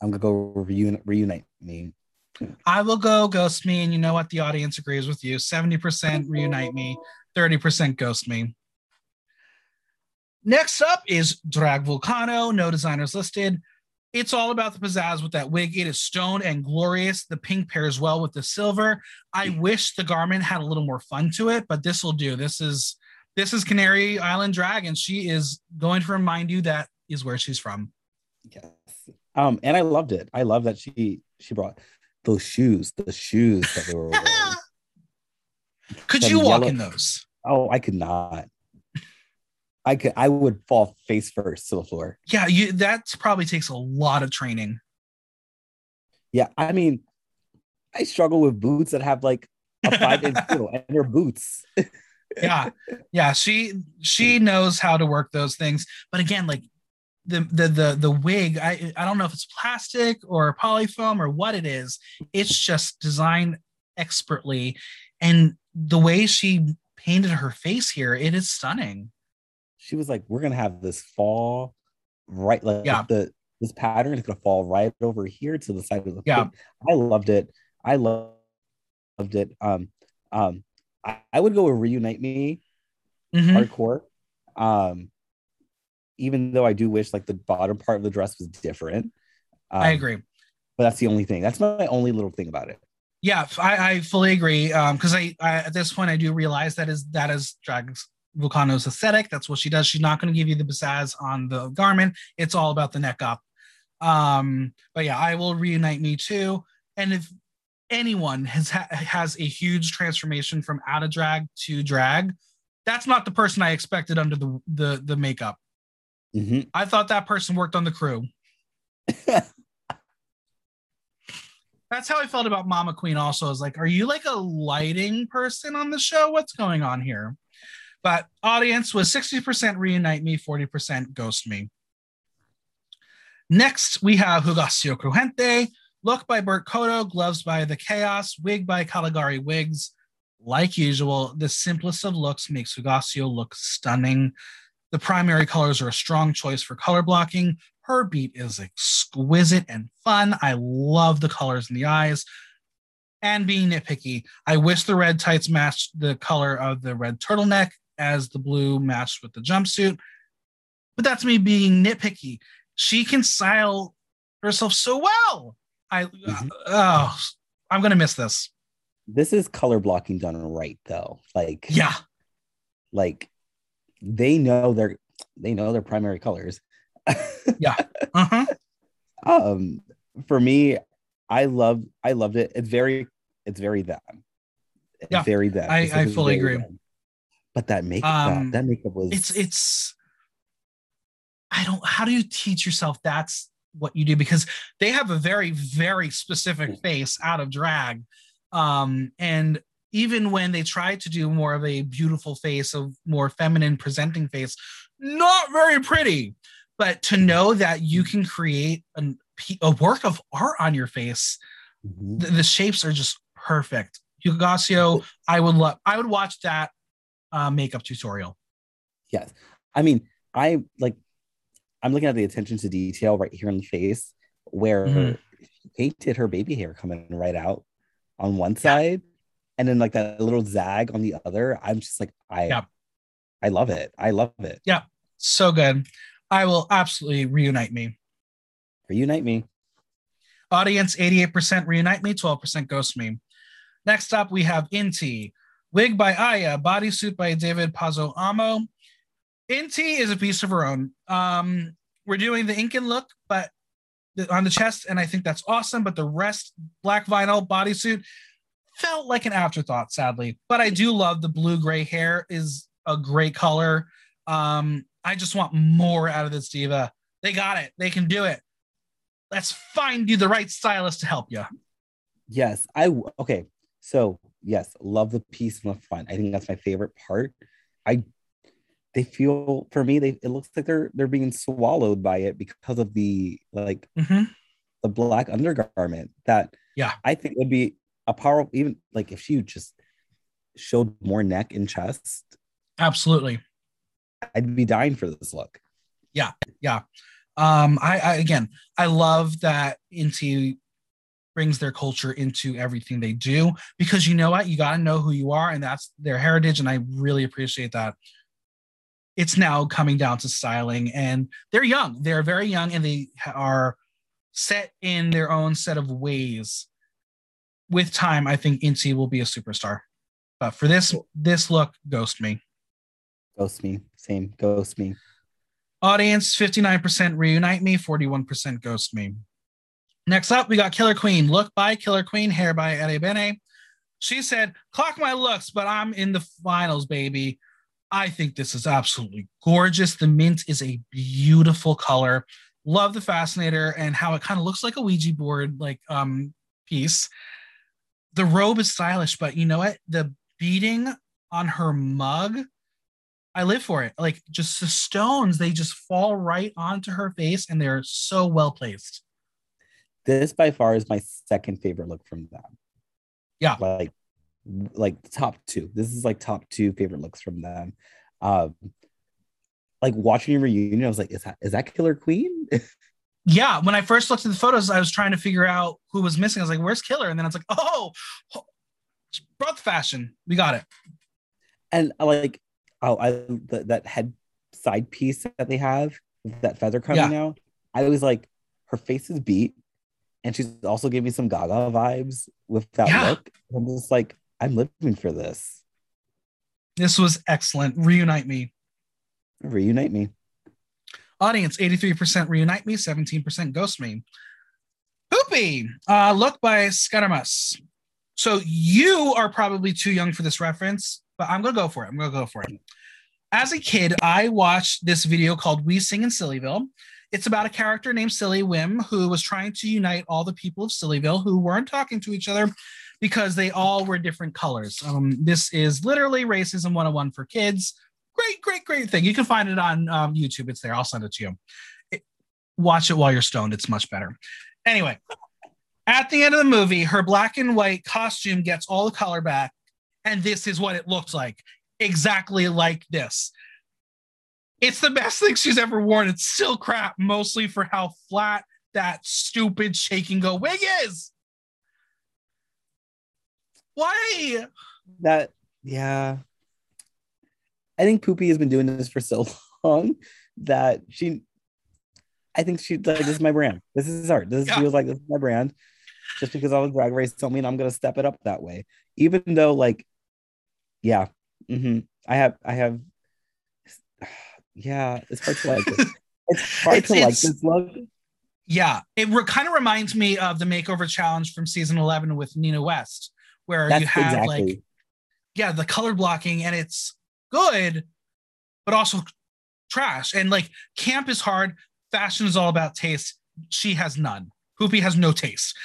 I'm gonna go reunite, reunite me. I will go ghost me. And you know what? The audience agrees with you 70% reunite me, 30% ghost me. Next up is Drag Vulcano. No designers listed. It's all about the pizzazz with that wig. It is stoned and glorious. The pink pairs well with the silver. I wish the garment had a little more fun to it, but this will do. This is this is Canary Island Drag, and she is going to remind you that is where she's from. Yes. Um, and I loved it. I love that she she brought those shoes, the shoes that they were wearing. Could Some you walk yellow- in those? Oh, I could not. I could. I would fall face first to the floor. Yeah, you that probably takes a lot of training. Yeah, I mean, I struggle with boots that have like a five inch heel, and they're boots. yeah yeah she she knows how to work those things but again like the the the the wig i i don't know if it's plastic or polyfoam or what it is it's just designed expertly and the way she painted her face here it is stunning She was like, "We're gonna have this fall right, like Yeah. the this pattern is gonna fall right over here to the side of the Yeah. pig." I loved it. I lo- loved it. Um, um, I, I would go with reunite me. Mhm. hardcore. Um, even though I do wish like the bottom part of the dress was different. Um, i agree but that's the only thing. That's my only little thing about it. yeah i i fully agree um because I, I at this point i do realize that is that is drag Vulcano's aesthetic. That's what she does. She's not going to give you the pizzazz on the garment. It's all about the neck up. Um, but yeah, I will reunite me too. And if anyone has ha- has a huge transformation from out of drag to drag, that's not the person I expected under the the the makeup. Mhm. I thought that person worked on the crew. That's how I felt about Mama Queen. Also, I was like, "Are you like a lighting person on the show? What's going on here?" But audience was sixty percent reunite me, forty percent ghost me. Next, we have Hugáceo Crujiente, look by Bert Koto, gloves by The Chaos, wig by Caligari Wigs. Like usual, the simplest of looks makes Hugáceo look stunning. The primary colors are a strong choice for color blocking. Her beat is exquisite and fun. I love the colors in the eyes. And being nitpicky, I wish the red tights matched the color of the red turtleneck as the blue matched with the jumpsuit. But that's me being nitpicky. She can style herself so well. I Mhm. oh, I'm gonna miss this. This is color blocking done right though. Like Yeah, like they know their they know their primary colors. Yeah. Uh-huh. um for me, I love I loved it. It's very it's very them. It's Yeah, very them. I- I fully agree. them. But that makeup Um, that, that makeup was it's it's i don't how do you teach yourself that's what you do because they have a very very specific face out of drag um and even when they try to do more of a beautiful face of more feminine presenting face not very pretty but to know that you can create an, a work of art on your face Mhm. the, the shapes are just perfect Hugáceo, I would love I would watch that uh, makeup tutorial. Yes. I mean, I like I'm looking at the attention to detail right here in the face where Mhm. she painted her baby hair coming right out on one side and then like that little zag on the other. I'm just like, I Yeah. I love it. I love it. Yeah, so good. I will absolutely reunite me. Reunite me. Audience 88% reunite me, 12% ghost me. Next up, we have Inti. Wig by Aya, bodysuit by David Pazzo Amo. Inti is a piece of her own. Um, we're doing the Incan look, but on the chest, and I think that's awesome. But the rest, black vinyl bodysuit, felt like an afterthought, sadly. But I do love the blue gray hair is a great color. Um, I just want more out of this diva. They got it. They can do it. Let's find you the right stylist to help you. Yes, I okay. So yes, love the piece the front. I think that's my favorite part. I they feel for me, they it looks like they're they're being swallowed by it because of the like hmm the black undergarment that Yeah. I think would be a powerful even like if she just showed more neck and chest, Absolutely. I'd be dying for this look. Yeah yeah um, I, I again, I love that Inti brings their culture into everything they do because you know what, you got to know who you are, and that's their heritage, and I really appreciate that. It's now coming down to styling, and they're young. They're very young, and they are set in their own set of ways. With time, I think Inti will be a superstar. But for this this look, ghost me. Ghost me, same, ghost me. Audience 59% reunite me, 41% ghost me. Next up, we got Killer Queen. Look by Killer Queen, hair by Ede Bene. She said, Clock my looks, but I'm in the finals, baby. I think this is absolutely gorgeous. The mint is a beautiful color. Love the fascinator and how it kind of looks like a Ouija board like um piece. The robe is stylish, but you know what? The beading on her mug I live for it. Like just the stones, they just fall right onto her face and they're so well placed. This by far is my second favorite look from them. Yeah. Like like top two. This is like top two favorite looks from them. Um like watching a reunion, I was like, is that is that Killer Queen? Yeah, when I first looked at the photos, I was trying to figure out who was missing. I was like, where's Killer? And then I was like, oh, brought the fashion. We got it. and I like oh I the, that head side piece that they have that feather coming out. I was like, her face is beat, and she's also giving me some Gaga vibes with that Yeah. look. I'm just like, I'm living for this. This was excellent. Reunite me. Reunite me. Audience 83% reunite me, 17% ghost me. Pupi, uh, look by Scuddermus. So you are probably too young for this reference, but I'm gonna go for it. I'm gonna go for it. As a kid, I watched this video called We Sing in Sillyville. It's about a character named Silly Wim who was trying to unite all the people of Sillyville who weren't talking to each other because they all were different colors. Um, this is literally racism 101 for kids. Great, great, great thing. You can find it on um, YouTube. It's there. I'll send it to you. It- watch it while you're stoned. It's much better. Anyway, at the end of the movie, her black and white costume gets all the color back, and this is what it looks like. Exactly like this. It's the best thing she's ever worn. It's still crap, mostly for how flat that stupid shake and go wig is. Why? That yeah. I think Pupi has been doing this for so long that she I think she like this is my brand. This is art. This Yeah. feels like this is my brand. Just because I was drag race don't mean I'm gonna step it up that way. Even though like yeah. mhm, I have I have yeah, it's hard to like this. It's hard It's- to like this look. Yeah, it re- kind of reminds me of the makeover challenge from season 11 with Nina West, where That's you have exactly like, yeah, the color blocking and it's good, but also trash. And like, camp is hard, fashion is all about taste. She has none. Pupi has no taste.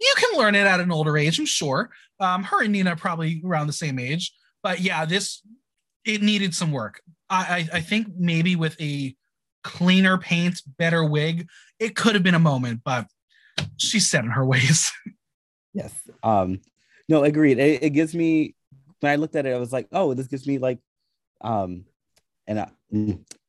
You can learn it at an older age, I'm sure. Um, her and Nina probably around the same age, but yeah, this it needed some work. I, I, I think maybe with a cleaner paint, better wig, it could have been a moment, but she's set in her ways. Yes. Um, no, agreed. It, it gives me when I looked at it, I was like, oh, this gives me like, um, and I,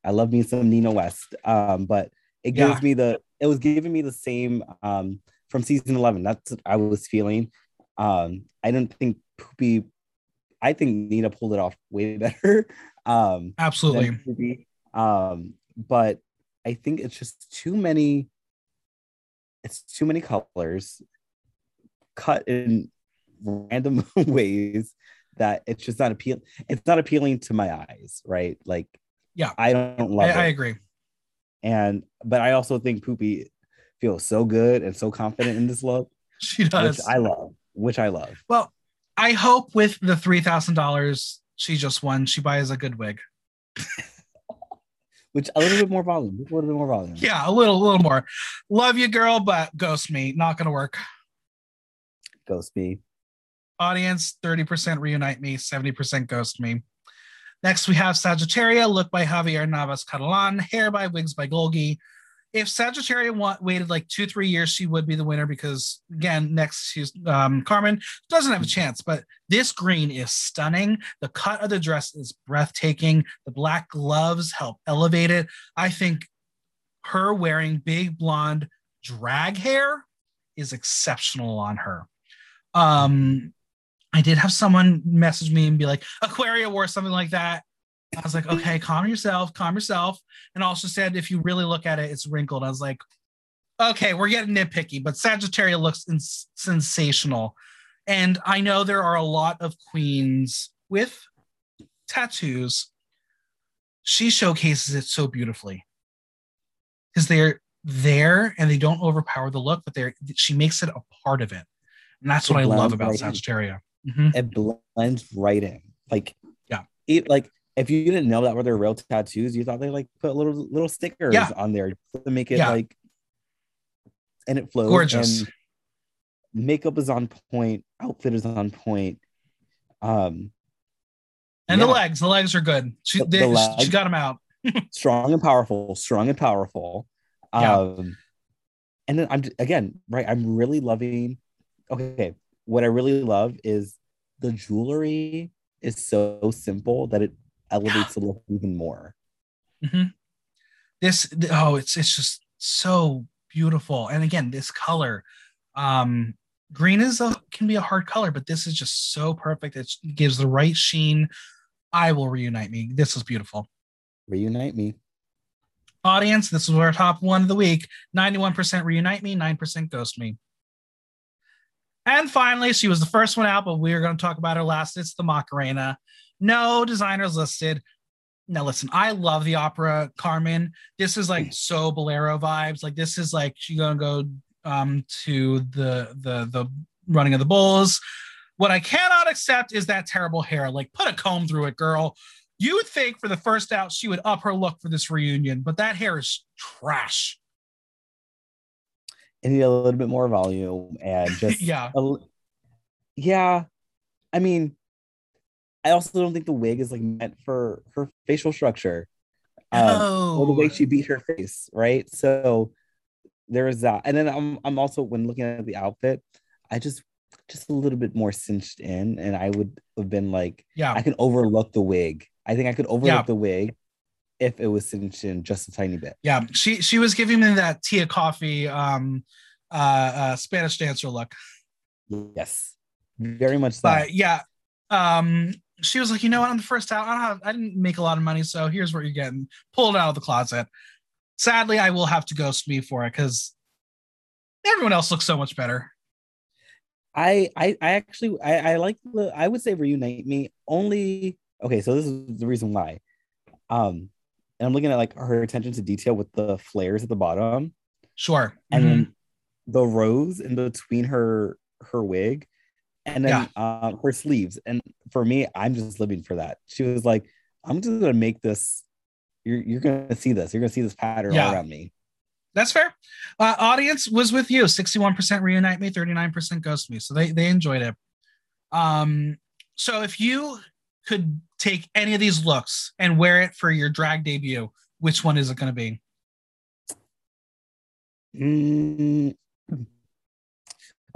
I love me some Nina West, um, but it gives Yeah. me the, it was giving me the same um from season eleven. That's what I was feeling. Um, I don't think Pupi. I think Nina pulled it off way better. Um, Absolutely. Um, but I think it's just too many. It's too many colors, cut in random ways that it's just not appealing. It's not appealing to my eyes, right? Like, Yeah. I don't love I, it. I agree. and but I also think Pupi feels so good and so confident in this look, She which does. I love. Which I love. well, I hope with the three thousand dollars she just won, she buys a good wig. Which a little bit more volume. A little bit more volume. Yeah, a little, a little more. Love you, girl, but ghost me. Not gonna work. Ghost me. Audience, 30% reunite me, 70% ghost me. Next, we have Sagittaria, look by Javier Navas Catalan, hair by Wigs by Golgi. If Sagittaria wa- waited like two, three years, she would be the winner because, again, next she's um, Carmen doesn't have a chance. But this green is stunning. The cut of the dress is breathtaking. The black gloves help elevate it. I think her wearing big blonde drag hair is exceptional on her. Um, I did have someone message me and be like, Aquaria wore something like that. I was like, okay, calm yourself, calm yourself. And also said, if you really look at it, it's wrinkled. I was like, okay, we're getting nitpicky, but Sagittaria looks ins- sensational. And I know there are a lot of queens with tattoos. She showcases it so beautifully because they're there and they don't overpower the look, but they're she makes it a part of it. And that's what I love about in. Sagittaria. Mhm. it blends right in. Like Yeah. it like if you didn't know that were their real tattoos, you thought they like put little little stickers Yeah. on there to make it Yeah. like and it flows. Gorgeous. And makeup is on point, outfit is on point. Um And the legs, the legs are good. She, The- they, the she got them out. strong and powerful, strong and powerful. Yeah. Um and then I'm again, right? I'm really loving okay. What I really love is the jewelry is so simple that it elevates the look even more. This, oh, it's it's just so beautiful. And again, this color, um, green is a can be a hard color, but this is just so perfect. It gives the right sheen. I will reunite me. This is beautiful. Reunite me. Audience, this is our top one of the week. 91% reunite me, 9% ghost me. And finally, she was the first one out, but we are going to talk about her last. It's the Macarena. No designers listed. Now, listen, I love the opera Carmen. This is like so bolero vibes. Like this is like she's gonna go um to the the the running of the bulls. What I cannot accept is that terrible hair. Like put a comb through it, girl. You would think for the first out she would up her look for this reunion, but that hair is trash. It need a little bit more volume and just Yeah. a yeah. I mean, I also don't think the wig is like meant for her facial structure. Um, or the way she beat her face, right? So there is that. And then I'm I'm also when looking at the outfit, I just just a little bit more cinched in, and I would have been like, Yeah. I can overlook the wig. I think I could overlook Yeah. the wig if it was cinched in just a tiny bit. Yeah. She she was giving me that Tia Coffee um uh, uh Spanish dancer look. Yes, very much that. but yeah um she was like you know what i'm the first out i don't have i didn't make a lot of money so here's what you're getting pulled out of the closet sadly i will have to ghost me for it because everyone else looks so much better I I I actually I I like the I would say reunite me only okay so this is the reason why um and I'm looking at like her attention to detail with the flares at the bottom. Sure. And Mhm. then the rose in between her her wig and then um her sleeves. And for me I'm just living for that. She was like I'm just gonna make this you're you're gonna see this. You're gonna see this pattern Yeah. all around me. That's fair. Uh, audience was with you. 61% reunite me 39% ghost me. So they they enjoyed it. Um so if you could take any of these looks and wear it for your drag debut which one is it going to be Mm.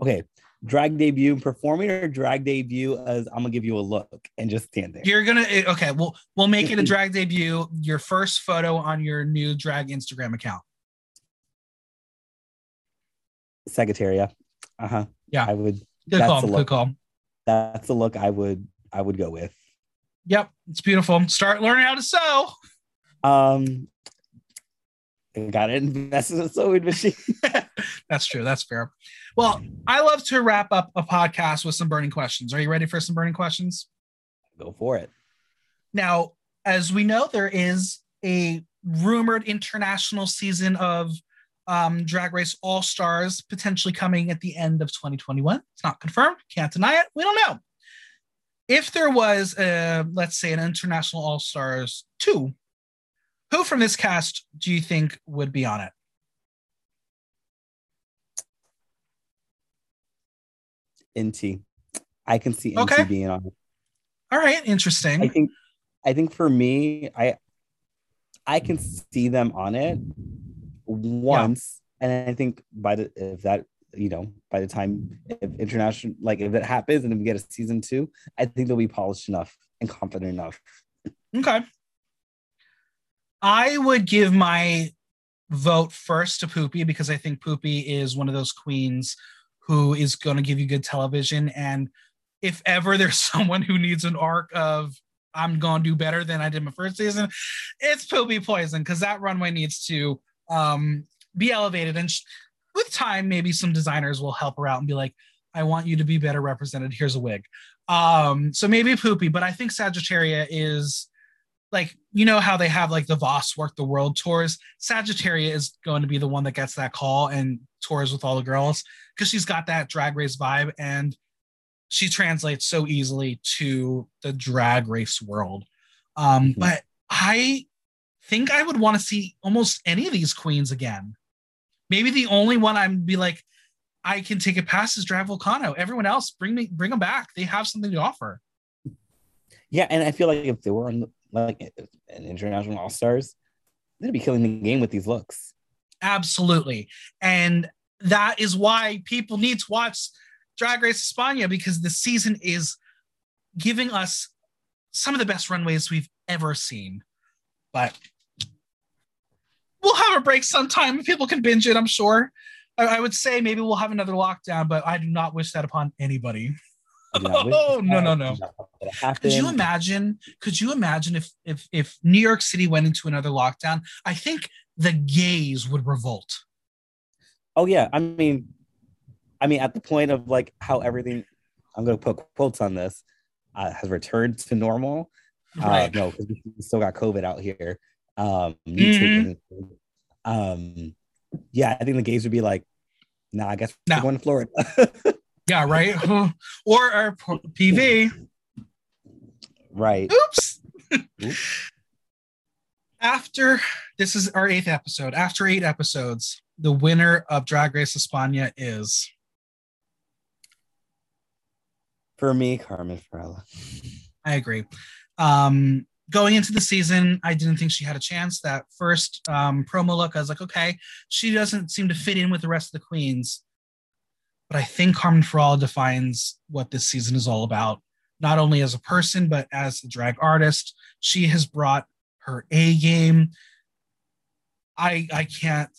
Okay, drag debut performing or drag debut as I'm gonna give you a look and just stand there. You're gonna eh, okay. We'll we'll make it a drag debut. Your first photo on your new drag Instagram account. Sagittaria. Uh huh. Yeah. I would. Good call. Good call. That's the look I would. I would go with. Yep, it's beautiful. Start learning how to sew. Um. Got it invest in a sewing machine. That's true. That's fair. Well, I love to wrap up a podcast with some burning questions. Are you ready for some burning questions? go for it. Now, as we know, there is a rumored international season of um, Drag Race All Stars potentially coming at the end of 2021. It's not confirmed. Can't deny it. We don't know. If there was, a, let's say, an international All Stars 2, who from this cast do you think would be on it? NT. I can see NT Okay. being on. it. All right, interesting. I think. I think for me, I. I can see them on it once, and I think by the if that you know by the time if international like if it happens and then we get a season two, I think they'll be polished enough and confident enough. Okay. I would give my vote first to Pupi because I think Pupi is one of those queens who is going to give you good television. And if ever there's someone who needs an arc of I'm going to do better than I did my first season, it's Pupi Poisson because that runway needs to um, be elevated. And sh- with time, maybe some designers will help her out and be like, I want you to be better represented. Here's a wig. Um, so maybe Pupi, but I think Sagittaria is like you know how they have like the Voss Werq the World tours. Sagittaria is going to be the one that gets that call and tours with all the girls because she's got that drag race vibe and she translates so easily to the drag race world. Um, Mhm. But I think I would want to see almost any of these queens again. Maybe the only one I'm be like, I can take a pass is Drag Vulcano. Everyone else, bring me, bring them back. They have something to offer. Yeah, and I feel like if they were on like an international all stars, they'd be killing the game with these looks. Absolutely. And that is why people need to watch Drag Race España because the season is giving us some of the best runways we've ever seen. But we'll have a break sometime. People can binge it, I'm sure. I, I would say maybe we'll have another lockdown, but I do not wish that upon anybody. I do not wish Oh, no, no, no. did not want that to happen. Could you imagine? Could you imagine if if if New York City went into another lockdown? I think the gays would revolt. Oh yeah, I mean, I mean, at the point of like how everything, I'm gonna put quotes on this, uh, has returned to normal. Right. Uh, no, because we still got COVID out here. Um, Mhm. um, yeah, I think the gays would be like, nah, I guess we're going to Florida. Yeah, right. or our PV. right. Oops. Oops. After this is our eighth episode. After eight episodes, the winner of Drag Race España is For me, Carmen Farala. I agree. Um, going into the season, I didn't think she had a chance. That first um, promo look, I was like, okay, she doesn't seem to fit in with the rest of the queens. But I think Carmen Farala defines what this season is all about, not only as a person, but as a drag artist. She has brought her A game. I I can't.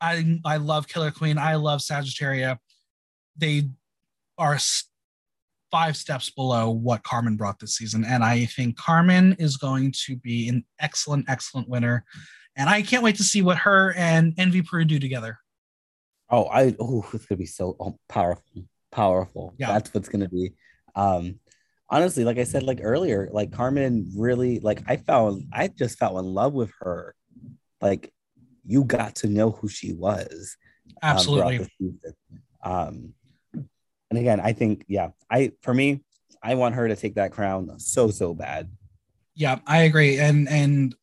I I love Killer Queen. I love Sagittaria. They are five steps below what Carmen brought this season. And I think Carmen is going to be an excellent, excellent winner. And I can't wait to see what her and Envy Peru do together. Oh, I oh, it's gonna be so oh, powerful, powerful. Yeah. That's what's gonna be. Um, honestly, like I said, like earlier, like Carmen really, like I found, I just fell in love with her. Like, you got to know who she was. um, Absolutely. season. Um, and again, I think, yeah, I for me, I want her to take that crown so so bad. yeah, I agree. And and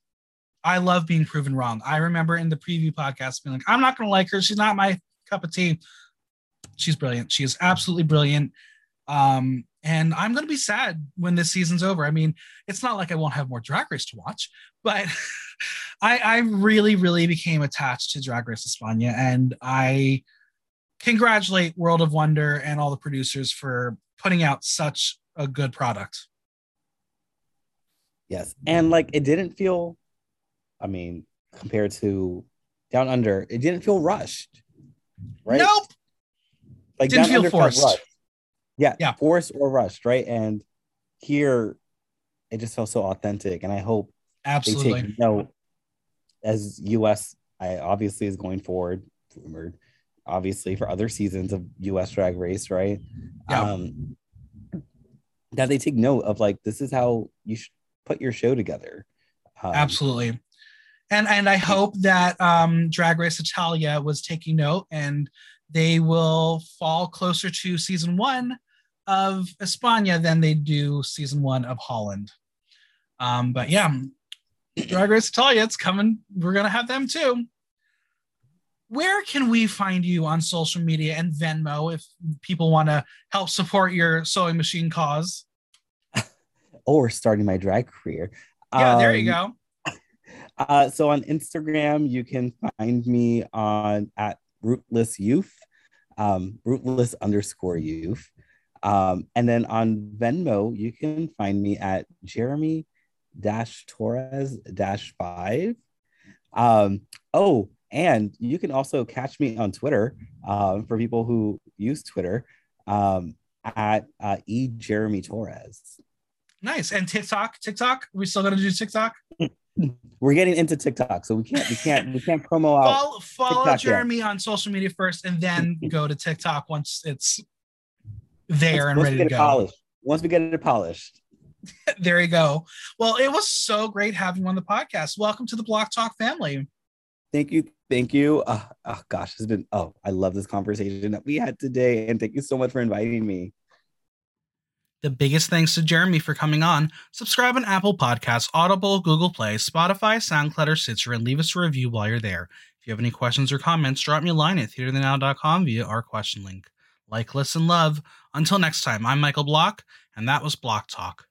I love being proven wrong. I remember in the preview podcast being like, I'm not gonna like her. She's not my cup of tea. She's brilliant. She is absolutely brilliant. Um, and I'm gonna be sad when this season's over. I mean, it's not like I won't have more drag race to watch, but I, I really, really became attached to Drag Race España, and I congratulate World of Wonder and all the producers for putting out such a good product. Yes. And like it didn't feel, I mean, compared to Down Under, it didn't feel rushed. Right? Nope. Like Didn't Down feel Under forced. rushed. Yeah, Yeah. forced or rushed, right? And here it just felt so authentic. And I hope they Absolutely. take note as US I obviously is going forward, rumored, obviously for other seasons of US drag race, right? Yeah. Um that they take note of like this is how you should put your show together. Um, Absolutely. And and I hope that um, Drag Race Italia was taking note and they will fall closer to season one of España than they do season one of Holland. Um, but yeah, Drag Race Italia, it's coming. We're gonna have them too. Where can we find you on social media and Venmo if people want to help support your sewing machine cause? or starting my drag career. Yeah, there you Um, go. Uh, so on Instagram, you can find me on at rootless youth, um, rootless underscore youth. Um, and then on Venmo, you can find me at Jeremy dash Torres dash five. Um, oh, and you can also catch me on Twitter um, for people who use Twitter um, at uh, e Jeremy Torres. Nice. And TikTok, TikTok, we still gonna do TikTok? We're getting into TikTok, so we can't we can't we can't promo out. follow, follow TikTok. Jeremy on social media first, and then go to TikTok once it's there and once ready to go. polished. Once we get it polished. There you go. Well, it was so great having you on the podcast. Welcome to the Block Talk family. Thank you, thank you. Uh, oh gosh, it's been oh, I love this conversation that we had today, and thank you so much for inviting me. The biggest thanks to Jeremy for coming on. Subscribe on Apple Podcasts, Audible, Google Play, Spotify, SoundCloud, or Stitcher, and leave us a review while you're there. If you have any questions or comments, drop me a line at theaterthenow.com via our question link. Like, listen, love. Until next time, I'm Michael Block, and that was Block Talk.